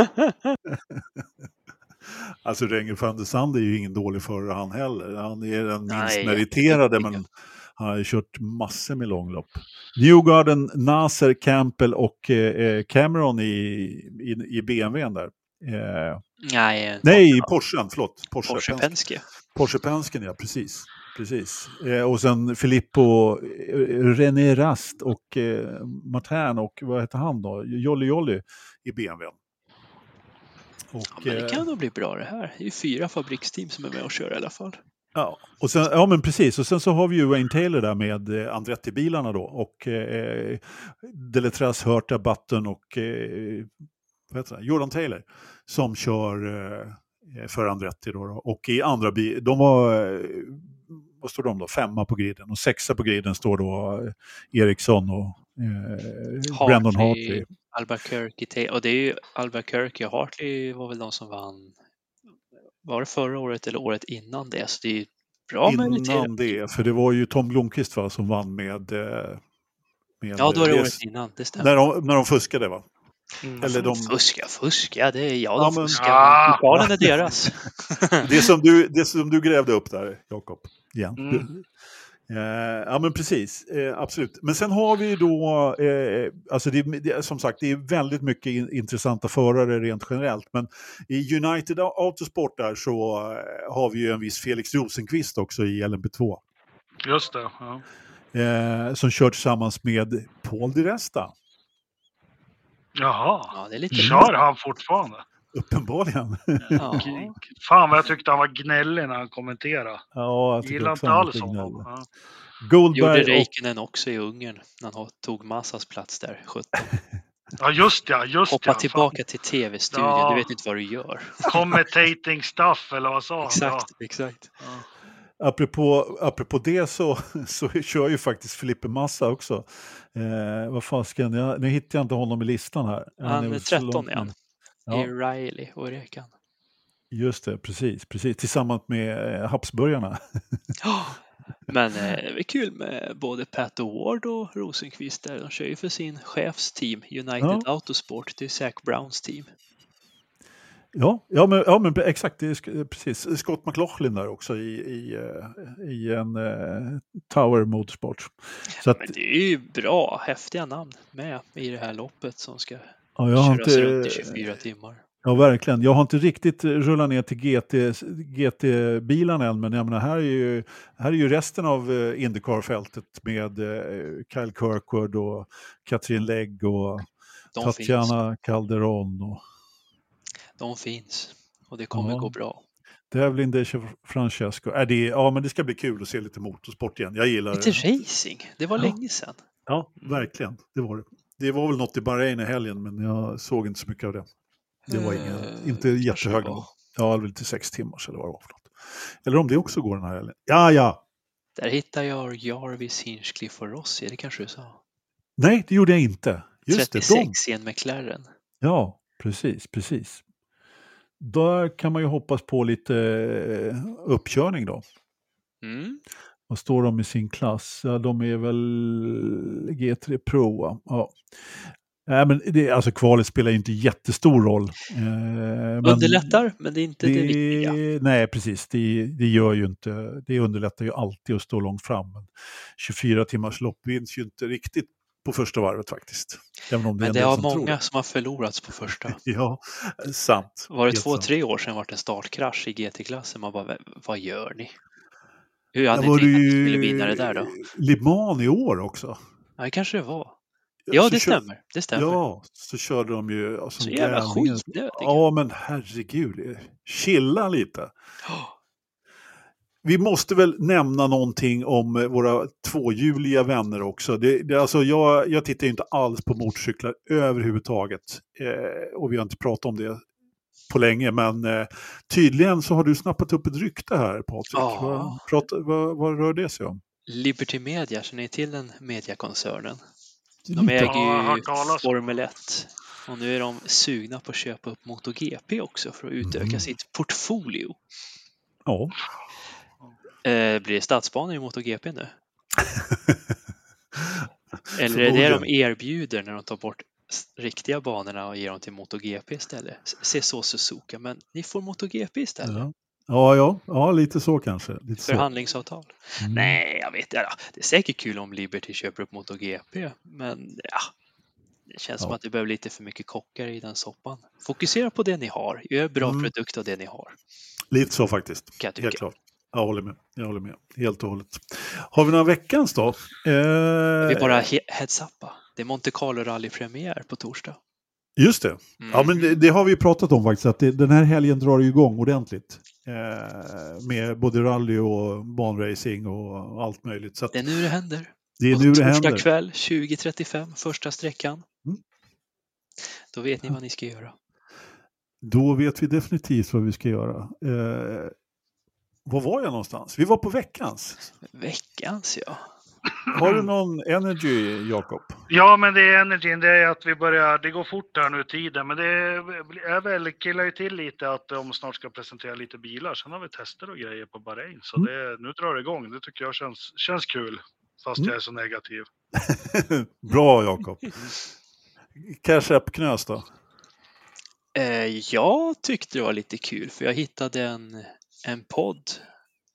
Alltså Renger van der Sand är ju ingen dålig förare han heller. Han är den minst Nej, meriterade men han har ju kört massor med långlopp. Newgarden, Nasser, Campbell och eh, Cameron i, i, i BMWn där. Eh, Nej, nej, i Porschen, förlåt. Porsche, Porsche Penske. Penske. Porsche Pensken, ja precis. precis. Eh, och sen Filippo, eh, René Rast och eh, Martin och vad heter han då? Jolly Jolly i BMWn. Och, Ja, men det eh, kan nog bli bra det här. Det är ju fyra fabriksteam som är med och kör i alla fall. Ja, och sen, ja men precis. Och sen så har vi ju Wayne Taylor där med eh, Andretti-bilarna då. Och eh, Deletras, Hurta, Button och eh, vad heter det? Jordan Taylor som kör eh, för Andretti. Då. Och i andra bil, de var, eh, vad står de då? Femma på griden. Och sexa på griden står då eh, Eriksson och eh, Brandon Hartley. Albuquerque, och det är ju Albuquerque och Hartley var väl de som vann, var det förra året eller året innan det? Så det är bra. Innan det, för det var ju Tom Blomqvist va, som vann med... eh, med Ja, då är det- året innan, det stämmer. när, de, när de fuskade va? Mm. Eller de, Fuska, fuska, det är jag Ja, de men- fuskar. Ah! är deras. (laughs) det, som du, det som du grävde upp där, Jakob. Igen. Mm. Eh, ja men precis, eh, absolut. Men sen har vi då, eh, alltså det, det, som sagt det är väldigt mycket in, intressanta förare rent generellt. Men i United Autosport där så har vi ju en viss Felix Rosenqvist också i LMP2. Just det. Ja. Som kör tillsammans med Paul Di Resta, Jaha. Ja, det är lite Kör han fortfarande? uppenbarligen. Ja. Fan vad jag tyckte han var gnällig när han kommenterade. ja, jag Gillar inte alls honom. Ja. Gjorde Goldberg och Räikkönen också i Ungern när han tog Massas plats där, 17. (laughs) ja, just ja. Just Hoppa ja. Fan. tillbaka till tv-studion, Ja. du vet inte vad du gör. Commentating stuff, eller vad sa han? Exakt, exakt. Ja. Apropå, apropå det så, (laughs) så kör ju faktiskt Filippe Massa också. Eh, vad fasken, jag, nu hittar jag inte honom i listan här. Han är väl så 13 långt är han. ner. I Ja, Riley och Rekan. just det, precis, precis. Tillsammans med eh, Habsburgarna. (laughs) Ja, Men eh, det är kul med både Pat Award och Rosenqvist där. De kör ju för sin chefs team, United Ja. Autosport. Det är Zac Browns team. Ja, ja, men, ja men exakt, det är precis. Scott McLaughlin där också i, i, eh, i en eh, Tower Motorsport. Så att, Men det är ju bra, häftiga namn med i det här loppet som ska ja, jag köras inte, runt i 24 timmar. Ja, verkligen. Jag har inte riktigt rullat ner till GT, GT-bilarna än, men jag menar, här, är ju, här är ju resten av eh, Indycar-fältet med eh, Kyle Kirkwood och Katrin Legg och De finns. Tatjana Calderon och De finns. Och det kommer Ja. gå bra. Devlin De Francesco. Äh, det, ja, men det ska bli kul att se lite motorsport igen. Jag gillar Lite det. racing, det var Ja. länge sedan. Ja, verkligen. Det var det. Det var väl något i Bahrain i helgen, men jag såg inte så mycket av det. Det var inga, Eh, inte kanske jättehög det var. nivå. Ja, det var lite sex timmar eller vad det var för något. Eller om det också går den här helgen. Ja, ja. Där hittar jag Jarvis, Hinchcliffe och Rossi, det kanske du sa? Nej, det gjorde jag inte. Just det, 36 de. i en McLaren. Ja, precis, precis. Där kan man ju hoppas på lite eh, uppkörning då. Mm. Vad står de i sin klass? Ja, de är väl G3 Pro. va? Ja. Nej, men det, alltså kvalet spelar ju inte jättestor roll. Eh, men Underlättar, men det är inte det, det, viktiga. Nej, precis. Det, det gör ju inte. Det underlättar ju alltid att stå långt fram. Men 24 timmars lopp vinns ju inte riktigt på första varvet faktiskt. Även om det är Men en det tror många det. som har förlorats på första. (laughs) Ja, sant. Var det Helt två, sant. tre år sedan var det en startkrasch i GT-klassen? Man bara, "V- vad gör ni? Hur hade ni var tänkt att ni skulle vinna det där då? Le Mans i år också. Ja, det kanske det var. Ja, det kör- stämmer. Det stämmer. Ja, så körde de ju som Så jävla skitnödiga. Ja, men herregud. Chilla lite. Vi måste väl nämna någonting om eh, våra tvåhjuliga vänner också. Det, det, alltså jag, jag tittar ju inte alls på motorcyklar överhuvudtaget. Eh, och vi har inte pratat om det på länge, men eh, tydligen så har du snappat upp ett rykte här, Patrik. Ja. Vad, prata, vad, vad rör det sig om? Liberty Media, känner ni till den mediakoncernen? De äger ju Formel 1. Och nu är de sugna på att köpa upp MotoGP också för att utöka Mm. sitt portfolio. Ja. Eh, blir det stadsbanor i MotoGP nu? (laughs) Eller är det de erbjuder när de tar bort riktiga banorna och ger dem till MotoGP istället? Se så Suzuka, men ni får MotoGP istället. Ja. Ja, ja, ja, lite så kanske. Lite så. Förhandlingsavtal. Mm. Nej, jag vet inte. Det är säkert kul om Liberty köper upp MotoGP, men ja, det känns som Ja. att det behöver lite för mycket kockar i den soppan. Fokusera på det ni har. Gör bra Mm. produkt av det ni har. Lite så faktiskt. Helt klart. Jag håller med. Jag håller med. Helt och hållet. Har vi några veckans då? Eh, Vi bara he- heads up. Det är Monte Carlo rallypremiär på torsdag. Just det. Ja, men det, det har vi pratat om faktiskt, att det, den här helgen drar igång ordentligt. Eh, med både rally och banracing och allt möjligt. Så Det är nu det händer. det är Och nu det torsdag händer. kväll 20.35, första sträckan. Mm. Då vet ni vad ni ska göra. Då vet vi definitivt vad vi ska göra. Eh, var var jag någonstans? Vi var på veckans. Veckans ja. Har du någon energy, Jakob? Ja, men det är energin, det är att vi börjar, det går fort här nu tiden, men det är väl, killar ju till lite att de snart ska presentera lite bilar. Sen har vi tester och grejer på Bahrain, så Mm. det, nu drar det igång. Det tycker jag känns, känns kul, fast Mm. jag är så negativ. (laughs) Bra, Jakob. Cash App Knös då? Eh, jag tyckte det var lite kul för jag hittade en, en podd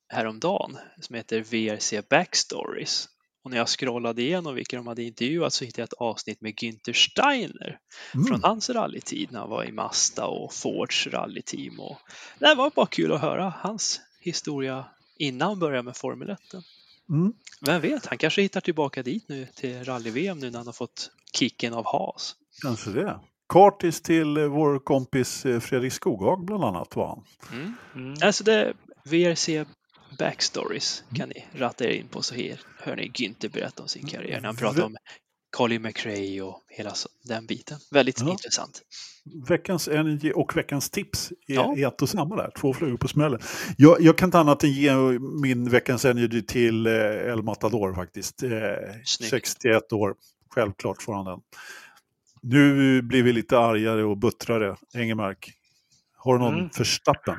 häromdagen som heter VRC Backstories. Och när jag scrollade igenom vilka de hade intervjuat så hittade jag ett avsnitt med Günther Steiner Mm. från hans rallytid när han var i Mazda och Fords rallyteam. Och det var bara kul att höra hans historia innan han började med Formel 1. Mm. Vem vet, han kanske hittar tillbaka dit nu till rally-VM nu när han har fått kicken av Haas. Kanske det. Kartis till eh, vår kompis eh, Fredrik Skoghaug bland annat var han. Mm. Mm. Alltså det VRC Backstories kan ni ratta er in på så här hör ni Günther berätta om sin karriär när han pratar om Colin McRae och hela den biten. Väldigt Ja. intressant. Veckans Energy och veckans tips är Ja. i ett och samma där. Två flugor på smällen. Jag, jag kan inte annat än ge min veckans Energy till eh, El Matador faktiskt. Eh, Snyggt. 61 år. Självklart får han den. Nu blir vi lite argare och buttrare. Engelmark. Har du någon Mm. förstappen?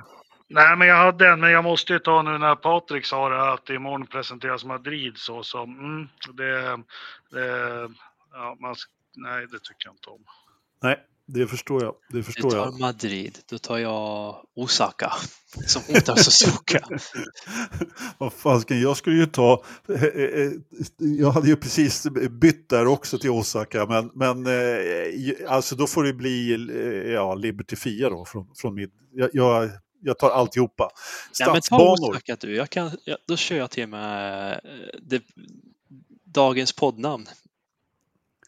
Nej, men jag hade en, men jag måste ju ta nu när Patrik sa det att imorgon presenteras Madrid så som, mm, det, det, ja, man, nej, det tycker jag inte om. Nej, det förstår jag. Det Du förstår tar jag. Madrid, då tar jag Osaka (laughs) som hotar Suzuka. (laughs) Vad fasken, jag skulle ju ta... eh, eh, Jag hade ju precis bytt där också till Osaka, men, men eh, alltså då får det bli eh, ja, Liberty Fia då från, från min... Jag, jag, jag tar alltihopa. Ja, men ta Stadsbanor. Osaka du, jag kan, ja, då kör jag till med eh, det, dagens poddnamn.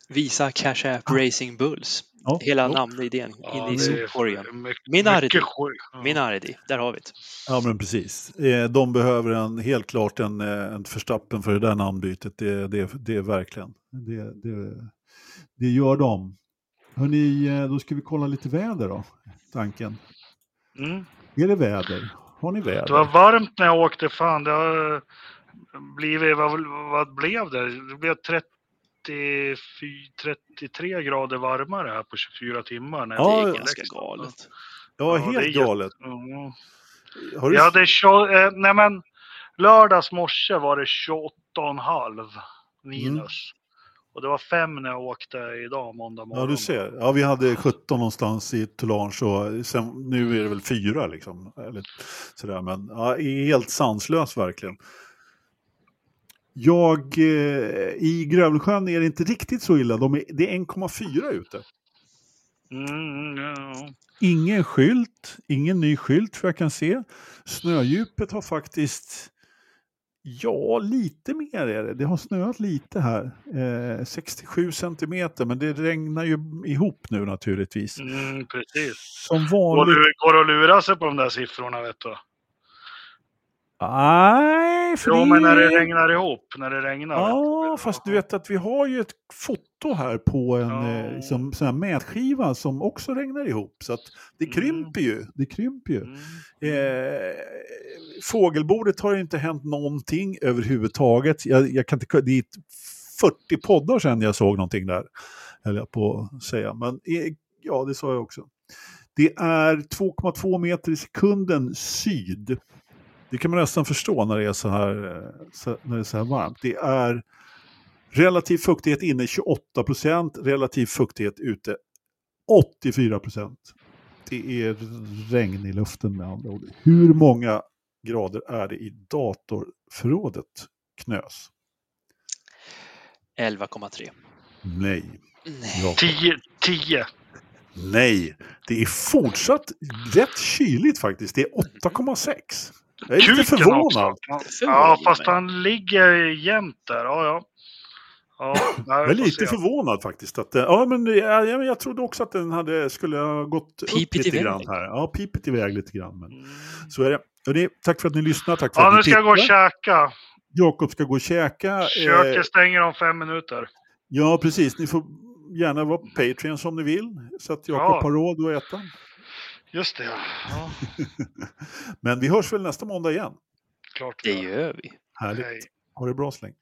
Visa Cash App Racing Bulls. Ja. Hela Jo. namnidén in i det är sopkorgen. Minardi. Ja. Minardi, där har vi det. Ja, men precis. Eh, De behöver en, helt klart en, eh, en förstappen för det där namnbytet. Det, det, det är verkligen. Det, det, det gör de. Hörrni, eh, då ska vi kolla lite väder då, tanken. Mm. Är det väder? Har ni väder? Det var varmt när jag åkte. Fan, det har blivit, vad, vad blev det? Det blev 34, 33 grader varmare här på 24 timmar. När Ja, gick Det är i ganska galet. Ja, Ja, det är helt galet. Mm. Har du... Jag hade tjo- eh, nej men lördags morse var det 28,5 minus. Och det var fem när jag åkte idag, måndag morgon. Ja, du ser. Ja, vi hade 17 någonstans i Toulange och sen, nu är det väl fyra liksom. Eller, sådär. Men ja, helt sanslös verkligen. Jag, eh, I Grövelsjön är det inte riktigt så illa. De är, det är 1,4 ute. Mm, ja. Ingen skylt, ingen ny skylt för jag kan se. Snödjupet har faktiskt, ja lite mer är det. Det har snöat lite här. Eh, 67 centimeter, men det regnar ju ihop nu naturligtvis. Mm, precis. Som vanligt. går det att lura sig på de där siffrorna vet du? Nej, för Jo, men när det regnar ihop, när det regnar. Ja, fast du vet att vi har ju ett foto här på en Ja. eh, liksom, sån här mätskiva som också regnar ihop. Så att det Mm. krymper ju. Det krymper ju. Mm. Eh, fågelbordet har ju inte hänt någonting överhuvudtaget. Jag, jag kan inte, det är 40 poddar sedan jag såg någonting där, höll jag på att säga. Men eh, ja, det sa jag också. Det är 2,2 meter i sekunden syd. Det kan man nästan förstå när det är så här, eh, så, när det är så här varmt. Det är relativ fuktighet inne 28 procent, relativ fuktighet ute 84 procent. Det är regn i luften med andra ord. Hur många grader är det i datorförrådet, Knös? 11,3. Nej. Nej. Ja. 10, 10. Nej, det är fortsatt rätt kyligt faktiskt. Det är 8,6. Jag är lite Kuken förvånad. också. Ja, fast han ligger jämnt där. Ja, ja. Ja, (laughs) Jag är lite se. förvånad faktiskt. Att, eh, ja, men jag, jag, jag trodde också att den hade, skulle ha gått upp Pipit lite iväg. grann här. Ja, pipit iväg lite grann. Men Mm. så är det. Hörrni, tack för att ni lyssnade. Tack för Ja, att ni nu ska jag gå och käka. Jakob ska gå och käka. Eh, Köket stänger om fem minuter. ja, precis. Ni får gärna vara på Patreon om ni vill. Så att Jakob Ja. har råd att äta. Just det, ja. ja (laughs) Men vi hörs väl nästa måndag igen. klart Det vi gör vi. Härligt. Hej. Ha det bra så länge.